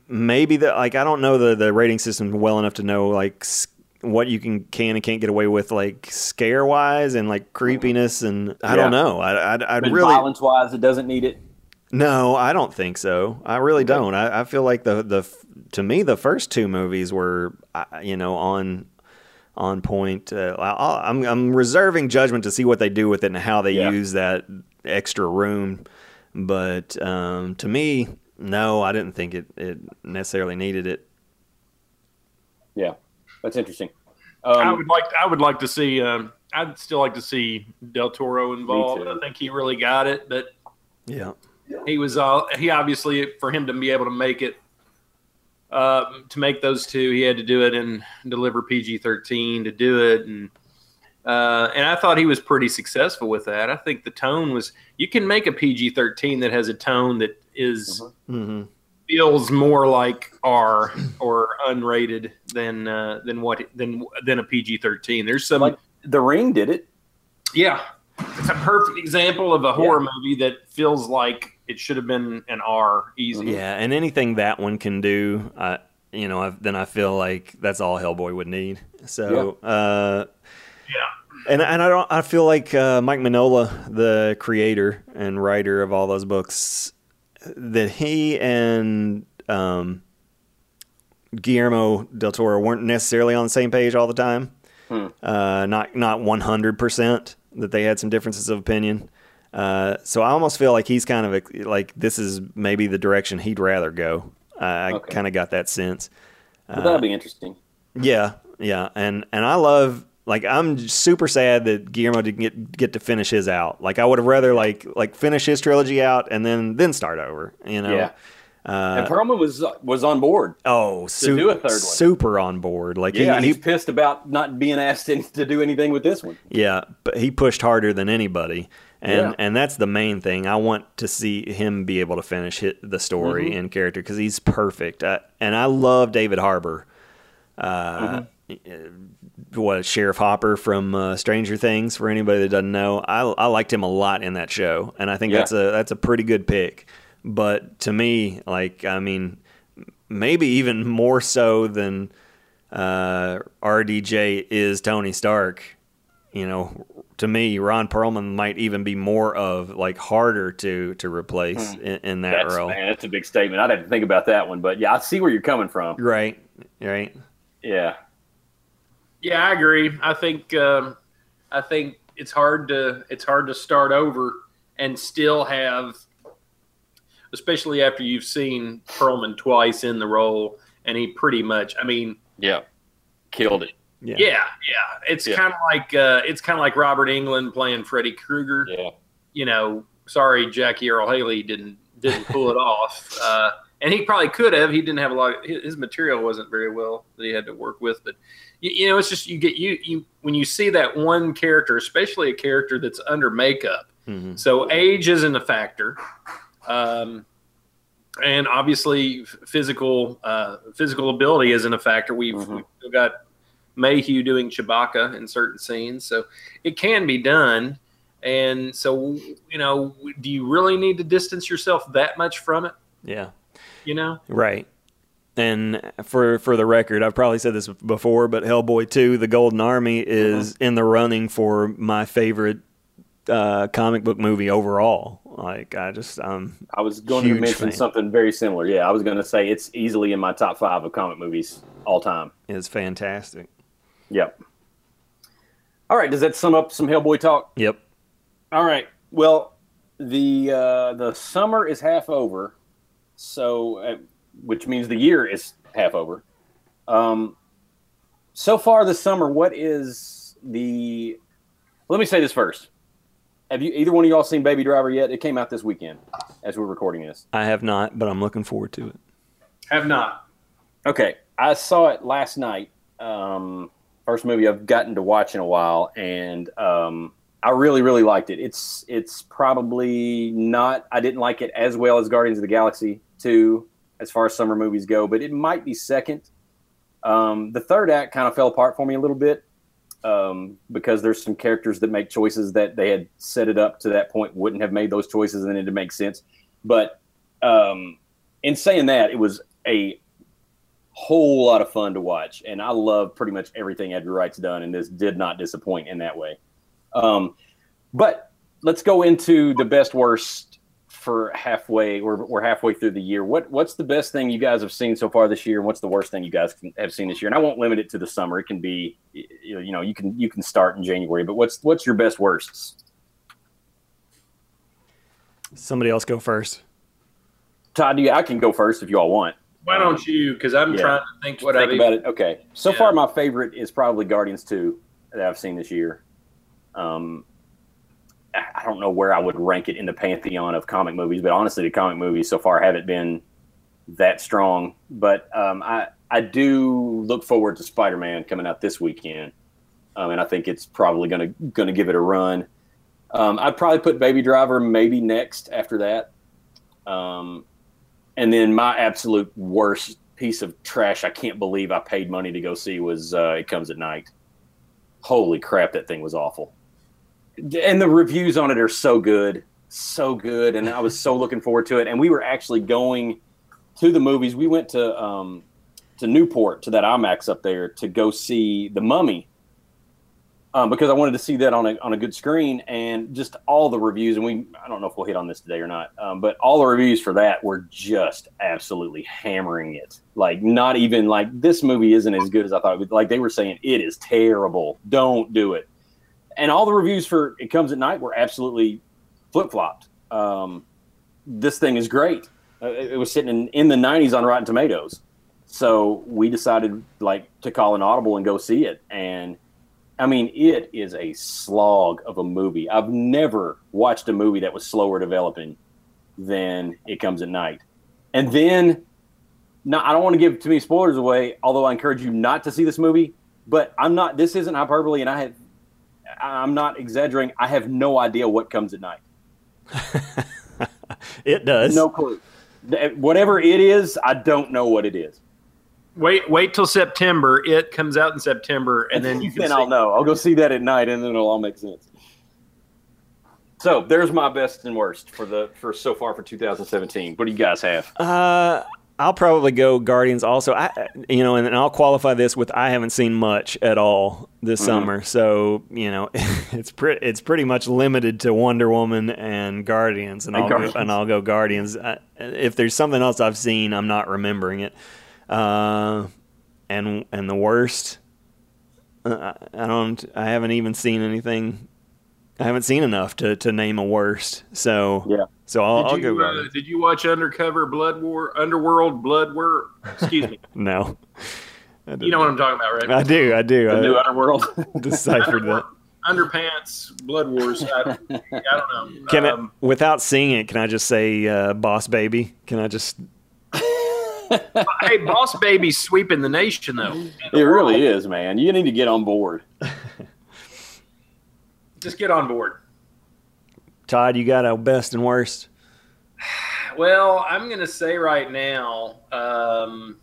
Maybe the like I don't know the the rating system well enough to know like what you can can and can't get away with like scare wise and like creepiness and I don't know. I I'd, I'd really violence wise, it doesn't need it. no. I don't think so. I really don't. I, I feel like the the to me the first two movies were you know on on point. Uh, I, I'm I'm reserving judgment to see what they do with it and how they Yeah. use that extra room. But um, to me, no, I didn't think it, it necessarily needed it. Yeah, that's interesting. I Um, would like I would like to see um, I'd still like to see Del Toro involved. too. I think he really got it, but Yeah, he was uh, he obviously for him to be able to make it uh, to make those two he had to do it and deliver PG-13 to do it and uh, and I thought he was pretty successful with that. I think the tone was you can make a PG-13 that has a tone that is- hmm feels more like R or unrated than uh, than what than than a PG-13. There's some like The Ring did it. yeah, it's a perfect example of a horror movie that feels like it should have been an R easy. yeah, and anything that one can do, I you know, i then I feel like that's all Hellboy would need. So, uh, Yeah. and and I don't, I feel like uh, Mike Mignola, the creator and writer of all those books, that he and um, Guillermo del Toro weren't necessarily on the same page all the time. Uh, not not one hundred percent that they had some differences of opinion. Uh, so I almost feel like he's kind of like this is maybe the direction he'd rather go. Uh, I Okay. kind of got that sense. But that'll be interesting. Yeah, yeah, and and I love like I'm super sad that Guillermo didn't get get to finish his out. Like I would have rather like like finish his trilogy out and then then start over. You know. Yeah. Uh, and Perlman was was on board. oh, su- do a third one. super on board. Like Yeah, and he, he's he pissed about not being asked to do anything with this one. yeah, but he pushed harder than anybody. And Yeah. and that's the main thing. I want to see him be able to finish hit the story Mm-hmm. and character because he's perfect. I, and I love David Harbour. Uh, Mm-hmm. What Sheriff Hopper from uh, Stranger Things? For anybody that doesn't know, I, I liked him a lot in that show, and I think Yeah. that's a that's a pretty good pick. But to me, like I mean, maybe even more so than uh, RDJ is Tony Stark. You know, to me, Ron Perlman might even be more of like harder to to replace in, in that Hmm. That's, role. man, that's a big statement. I'd have to think about that one, but yeah, I see where you're coming from. Right, right. Yeah, Yeah, I agree. I think um, I think it's hard to it's hard to start over and still have, especially after you've seen Perlman twice in the role, and he pretty much. I mean, yeah, killed it. Yeah. yeah, yeah. It's Yeah. kind of like uh, it's kind of like Robert Englund playing Freddy Krueger. Yeah, You know, sorry, Jackie Earle Haley didn't didn't pull it off. Uh, and he probably could have. He didn't have a lot. His, his material wasn't very well that he had to work with. But you, you know, it's just you get you you when you see that one character, especially a character that's under makeup. Mhm. So age isn't a factor, um, and obviously physical uh, physical ability isn't a factor. We've, Mhm. we've got Mayhew doing Chewbacca in certain scenes, so it can be done. And so, you know, do you really need to distance yourself that much from it? Yeah. You know, Right. And for for the record, I've probably said this before, but Hellboy 2, The Golden Army is Mm-hmm. in the running for my favorite uh, comic book movie overall. Like I just um I was going to mention fan. something very similar. Yeah, I was going to say it's easily in my top five of comic movies all time. It's fantastic. Yep. All right, does that sum up some Hellboy talk? Yep. All right. Well, the uh, the summer is half over, so uh, which means the year is half over. Um, so far this summer, what is the? Let me say this first. Have you either one of y'all seen Baby Driver yet? It came out this weekend as we're recording this. I have not, but I'm looking forward to it. Have not. Okay, I saw it last night. Um, first movie I've gotten to watch in a while, and um, I really, really liked it. It's it's probably not. I didn't like it as well as Guardians of the Galaxy two, as far as summer movies go, but it might be second. Um, the third act kind of fell apart for me a little bit um, because there's some characters that make choices that they had set it up to that point wouldn't have made those choices, and it makes sense. But um, in saying that, it was a whole lot of fun to watch, and I love pretty much everything Edgar Wright's done, and this did not disappoint in that way. Um, but let's go into the best worst for halfway. We're, we're halfway through the year. What what's the best thing you guys have seen so far this year, and what's the worst thing you guys can- have seen this year? And I won't limit it to the summer. It can be you know, you know you can you can start in January. But what's what's your best worsts? Somebody else go first. Todd, you, I can go first if you all want. Why don't you? Because I'm Yeah. trying to think what Think I've about it. Okay. So Yeah. far, my favorite is probably Guardians 2 that I've seen this year. Um, I I don't know where I would rank it in the pantheon of comic movies, but honestly, the comic movies so far haven't been that strong. But um, I I do look forward to Spider Man coming out this weekend, um, and I think it's probably gonna gonna give it a run. Um, I'd probably put Baby Driver maybe next after that. Um, and then my absolute worst piece of trash I can't believe I paid money to go see was uh, It Comes at Night. Holy crap, that thing was awful. And the reviews on it are so good, so good, and I was so looking forward to it. And we were actually going to the movies. We went to um, to Newport to that IMAX up there to go see The Mummy um, because I wanted to see that on a on a good screen, and just all the reviews. And we I don't know if we'll hit on this today or not, um, but all the reviews for that were just absolutely hammering it. Like not even like this movie isn't as good as I thought. It would. Like they were saying it is terrible. Don't do it. And all the reviews for It Comes at Night were absolutely flip flopped. Um, this thing is great. Uh, it it was sitting in, in the 90s on Rotten Tomatoes. So we decided like to call an audible and go see it. And I mean, it is a slog of a movie. I've never watched a movie that was slower developing than It Comes at Night. And then, now I don't want to give too many spoilers away, although I encourage you not to see this movie. But I'm not. This isn't hyperbole, and I have. I'm not exaggerating. I have no idea what comes at night. It does. No clue. Whatever it is, I don't know what it is. Wait, wait till September. It comes out in September, and then you can then see. I'll know. I'll go see that at night, and then it'll all make sense. So there's my best and worst for the for so far for 2017. What do you guys have? Uh, I'll probably go Guardians also. I, you know, and, and I'll qualify this with I haven't seen much at all this summer, so you know, it's pretty it's pretty much limited to Wonder Woman and Guardians, and, And I'll Guardians. Go, and I'll go Guardians. I, if there's something else I've seen, I'm not remembering it. Uh, and and the worst, uh, I I don't. I haven't even seen anything. I haven't seen enough to, to name a worst. So Yeah. So I'll, I'll Did go you, uh, did you watch Undercover Blood War, Underworld Blood War? Excuse me. No. You know what I'm talking about, right? I do, I do. The I new Underworld. deciphered that. Underpants Blood Wars. I, I don't know. Can um, I, without seeing it, can I just say uh, "Boss Baby"? Can I just? hey, Boss Baby's sweeping the nation, though. it really is, man. You need to get on board. Just get on board. Todd, you got a best and worst. Well, I'm going to say right now, um,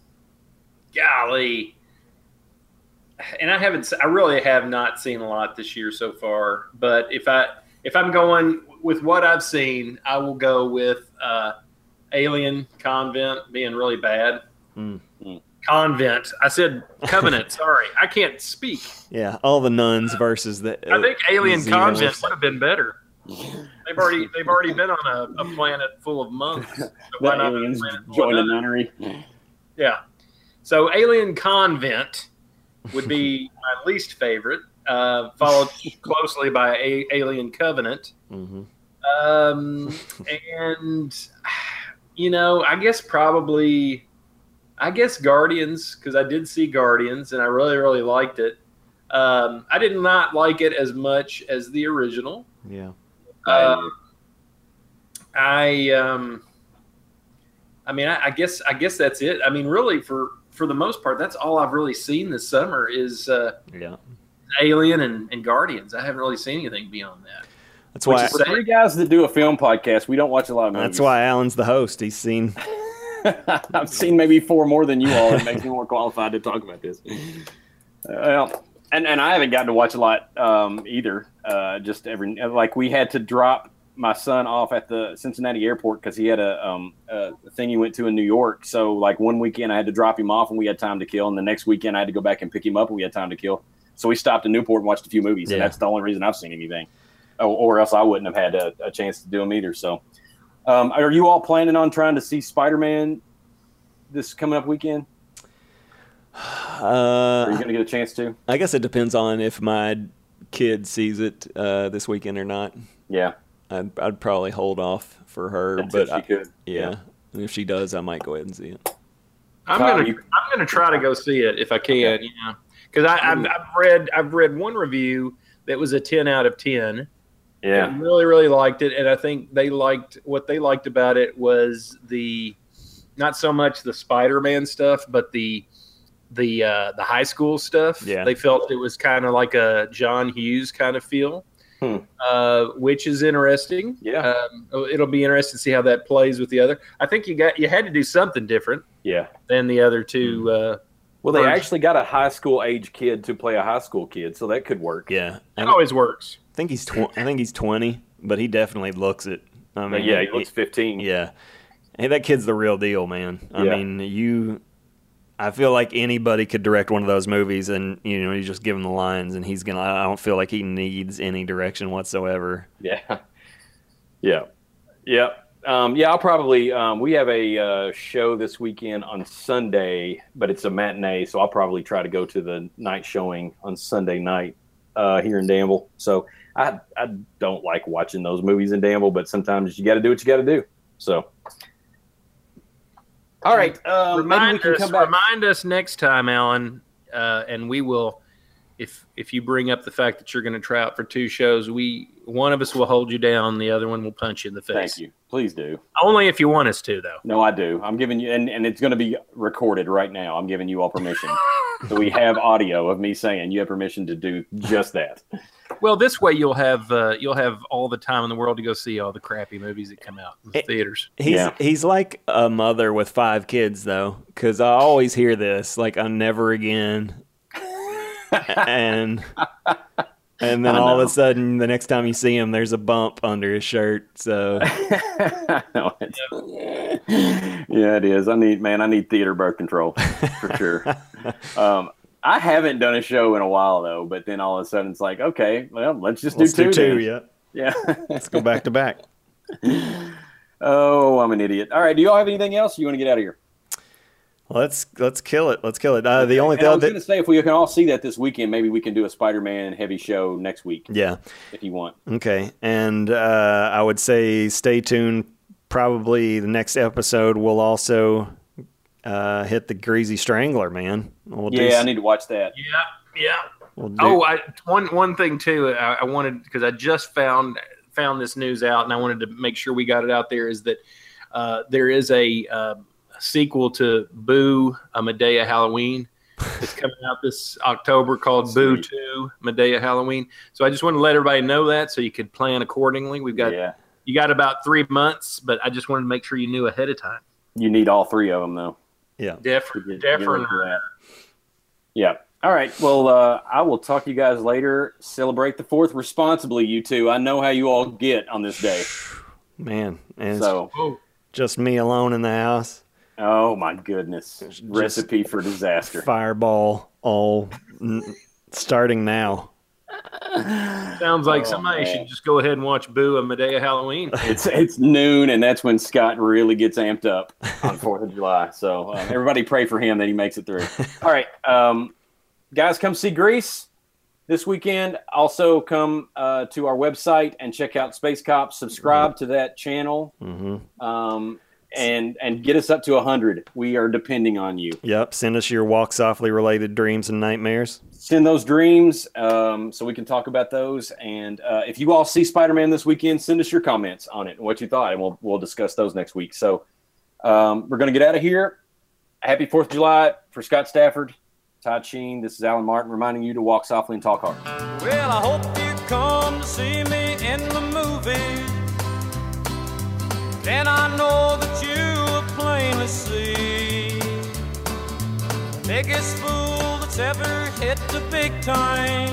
golly, and I haven't, I really have not seen a lot this year so far. But if I if I'm going with what I've seen, I will go with uh, Alien Convent being really bad. Mm. Convent. I said Covenant. sorry, I can't speak. Yeah, all the nuns versus the. I think Alien the Convent would have been better. They've already they've already been on a, a planet full of monks. So why not aliens planet full of join a nunnery. Yeah. So Alien Convent would be my least favorite, uh, followed closely by a- Alien Covenant. Mhm. Um, and you know, I guess probably, I guess Guardians because I did see Guardians and I really really liked it. Um, I did not like it as much as the original. Yeah. Um, I um, I mean, I, I guess I guess that's it. I mean, really for for the most part, that's all I've really seen this summer is uh, Yeah. Alien and, and Guardians. I haven't really seen anything beyond that. That's Which why. For three guys that do a film podcast, we don't watch a lot of movies. That's why Alan's the host. He's seen. I've seen maybe four more than you all. It makes me more qualified to talk about this. Well, and and I haven't gotten to watch a lot um, either. Uh, just every like we had to drop my son off at the Cincinnati airport because he had a, um, a thing he went to in New York. So like one weekend I had to drop him off and we had time to kill, and the next weekend I had to go back and pick him up and we had time to kill. So we stopped in Newport and watched a few movies, and that's the only reason I've seen anything. Oh, or else I wouldn't have had a, a chance to do them either. So, um, are you all planning on trying to see Spider Man this coming up weekend? Are you Uh, going to get a chance to? I guess it depends on if my kid sees it uh, this weekend or not. Yeah, I'd, I'd probably hold off for her, that's but if she I- could. yeah. And if she does, I might go ahead and see it. I'm Kyle, gonna you- I'm gonna try to go see it if I can. Yeah, because I've, I've read I've read one review that was a 10 out of 10. Yeah, I really really liked it, and I think they liked what they liked about it was the not so much the Spider-Man stuff, but the the uh, the high school stuff. Yeah. they felt it was kind of like a John Hughes kind of feel. Hmm. Uh, which is interesting. Yeah. um, it'll be interesting to see how that plays with the other. I think you got you had to do something different yeah. than the other two. Uh, Well, they First- actually got a high school age kid to play a high school kid, so that could work. Yeah, I It always works. Think he's tw- I think he's twenty, but he definitely looks it. I mean, yeah, he looks 15. Yeah. Hey, that kid's the real deal, man. I Yeah. mean, you. I feel like anybody could direct one of those movies, and you know, you just give him the lines, and he's gonna. I don't feel like he needs any direction whatsoever. Yeah. Yeah. Yeah. Um, yeah, I'll probably. Um, we have a uh, show this weekend on Sunday, but it's a matinee, so I'll probably try to go to the night showing on Sunday night uh, here in Danville. So I I don't like watching those movies in Danville, but sometimes you got to do what you got to do. So. All right. Um, remind us, remind us next time, Alan, uh, and we will. If if you bring up the fact that you're going to try out for two shows, we one of us will hold you down, the other one will punch you in the face. Thank you. Please do. Only if you want us to, though. No, I do. I'm giving you, and, and it's going to be recorded right now. I'm giving you all permission. so we have audio of me saying you have permission to do just that. Well, this way you'll have uh, you'll have all the time in the world to go see all the crappy movies that come out in the Eh, theaters. He's Yeah. he's like a mother with five kids, though, because I always hear this, like "I'm never again," and and then all of a sudden, the next time you see him, there's a bump under his shirt. So No, yeah, it is. I need, man, I need theater birth control for sure. um, I haven't done a show in a while though, but then all of a sudden it's like, okay, well, let's just let's do do two. two. then. Yeah, Yeah. let's go back to back. oh, I'm an idiot. All right. Do y'all have anything else? You want to get out of here? Let's let's kill it. Let's kill it. Uh, the only thing I was gonna say, if we can all see that this weekend, maybe we can do a Spider-Man heavy show next week yeah. if you want. Okay, and uh, I would say stay tuned. Probably the next episode will also uh, hit the Greasy Strangler, man. We'll do, Yeah, I need to watch that. Yeah, yeah. we'll do- Oh, I, one one thing too. I, I wanted because I just found found this news out, and I wanted to make sure we got it out there. Is that uh, there is a uh, sequel to Boo a Madea Halloween. It's coming out this October called Boo Two Madea Halloween. So I just wanted to let everybody know that so you could plan accordingly. We've got yeah, you got about three months, but I just wanted to make sure you knew ahead of time. you need all three of them though. Yeah. to Different, get- get different. ready for that. Yeah. All right. Well, uh, I will talk to you guys later. Celebrate the fourth responsibly, you two. I know how you all get on this day. Man, and So, just me alone in the house. oh my goodness, recipe for disaster. Fireball all starting now. sounds like Oh, somebody man. should just go ahead and watch Boo a Madea Halloween. It's it's noon, and that's when Scott really gets amped up on Fourth of July. So um, everybody pray for him that he makes it through. All right, um, guys, come see Grease this weekend. Also, come uh, to our website and check out Space Cops. Subscribe to that channel, Mm-hmm. um, and and get us up to hundred. We are depending on you. Yep. Send us your walk softly related dreams and nightmares. Send those dreams um, so we can talk about those. And uh, if you all see Spider Man this weekend, send us your comments on it and what you thought, and we'll we'll discuss those next week. So um, we're gonna get out of here. Happy Fourth of July for Scott Stafford, Todd Sheen. This is Alan Martin reminding you to walk softly and talk hard. Well, I hope you come to see me in the movies. Then I know that you will plainly see the biggest fool that's ever hit the big time.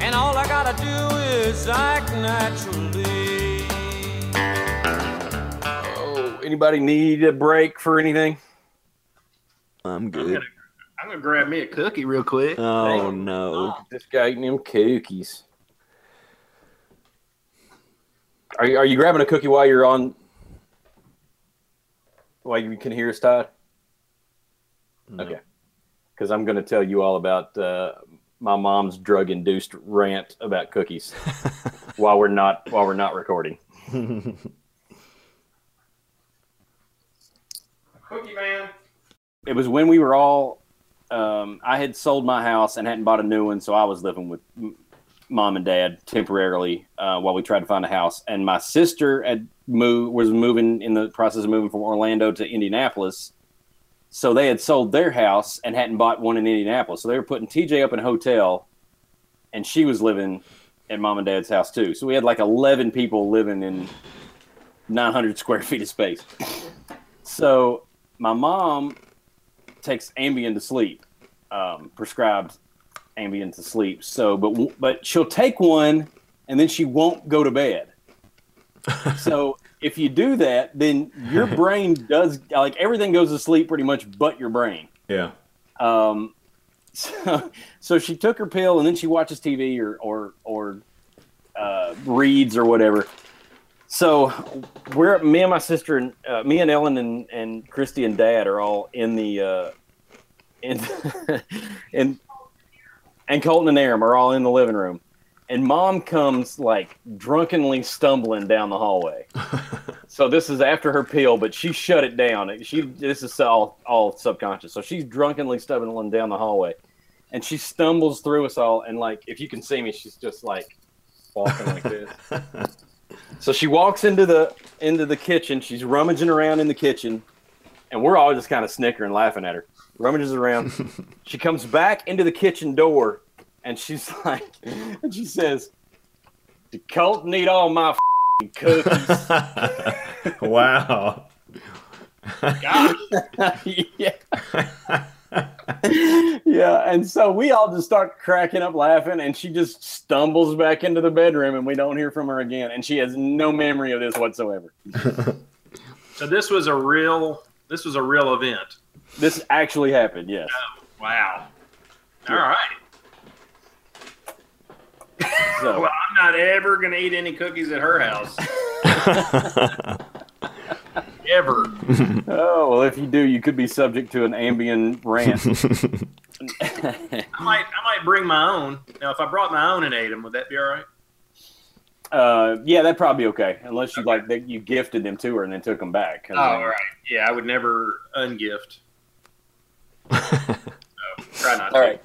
And all I gotta do is act naturally. Oh, anybody need a break for anything? I'm I'm good. gonna, I'm gonna grab me a cookie real quick. Oh no. This guy eating them cookies. Are you, are you grabbing a cookie while you're on? While you can hear us, Todd? Okay. Because I'm going to tell you all about uh, my mom's drug-induced rant about cookies while we're not while we're not recording. Cookie man. It was when we were all. Um, I had sold my house and hadn't bought a new one, so I was living with m- mom and dad temporarily uh, while we tried to find a house. And my sister had moved, was moving in the process of moving from Orlando to Indianapolis. So they had sold their house and hadn't bought one in Indianapolis. So they were putting TJ up in a hotel, and she was living at mom and dad's house too. So we had like 11 people living in 900 square feet of space. So my mom takes Ambien to sleep, um, prescribed Ambien to sleep. So, but but she'll take one and then she won't go to bed. so if you do that, then your brain does like everything goes to sleep pretty much, but your brain. Yeah. Um, so, so she took her pill and then she watches TV or or or uh, reads or whatever. So we're me and my sister and uh, me and Ellen and, and Christy and Dad are all in the uh, in in and Colton and Aram are all in the living room, and Mom comes like drunkenly stumbling down the hallway. so this is after her pill, but she shut it down. She this is all all subconscious. So she's drunkenly stumbling down the hallway, and she stumbles through us all. And like if you can see me, she's just like walking like this. So she walks into the into the kitchen. She's rummaging around in the kitchen, and we're all just kind of snickering, laughing at her. Rummages around. she comes back into the kitchen door, and she's like, and she says, "Did Colton eat all my f***ing cookies?" wow. yeah. yeah, and so we all just start cracking up laughing, and she just stumbles back into the bedroom, and we don't hear from her again. And she has no memory of this whatsoever. So this was a real. This was a real event. This actually happened, yes. Wow. All right. So, Well, I'm not ever gonna eat any cookies at her house. ever. oh well, if you do, you could be subject to an Ambien rant. I might. I might bring my own. Now, if I brought my own and ate them, would that be all right? uh, yeah, that'd probably be okay, unless you like that you gifted them to her and then took them back. Oh, all right. Yeah, I would never ungift. So, try not to. All right.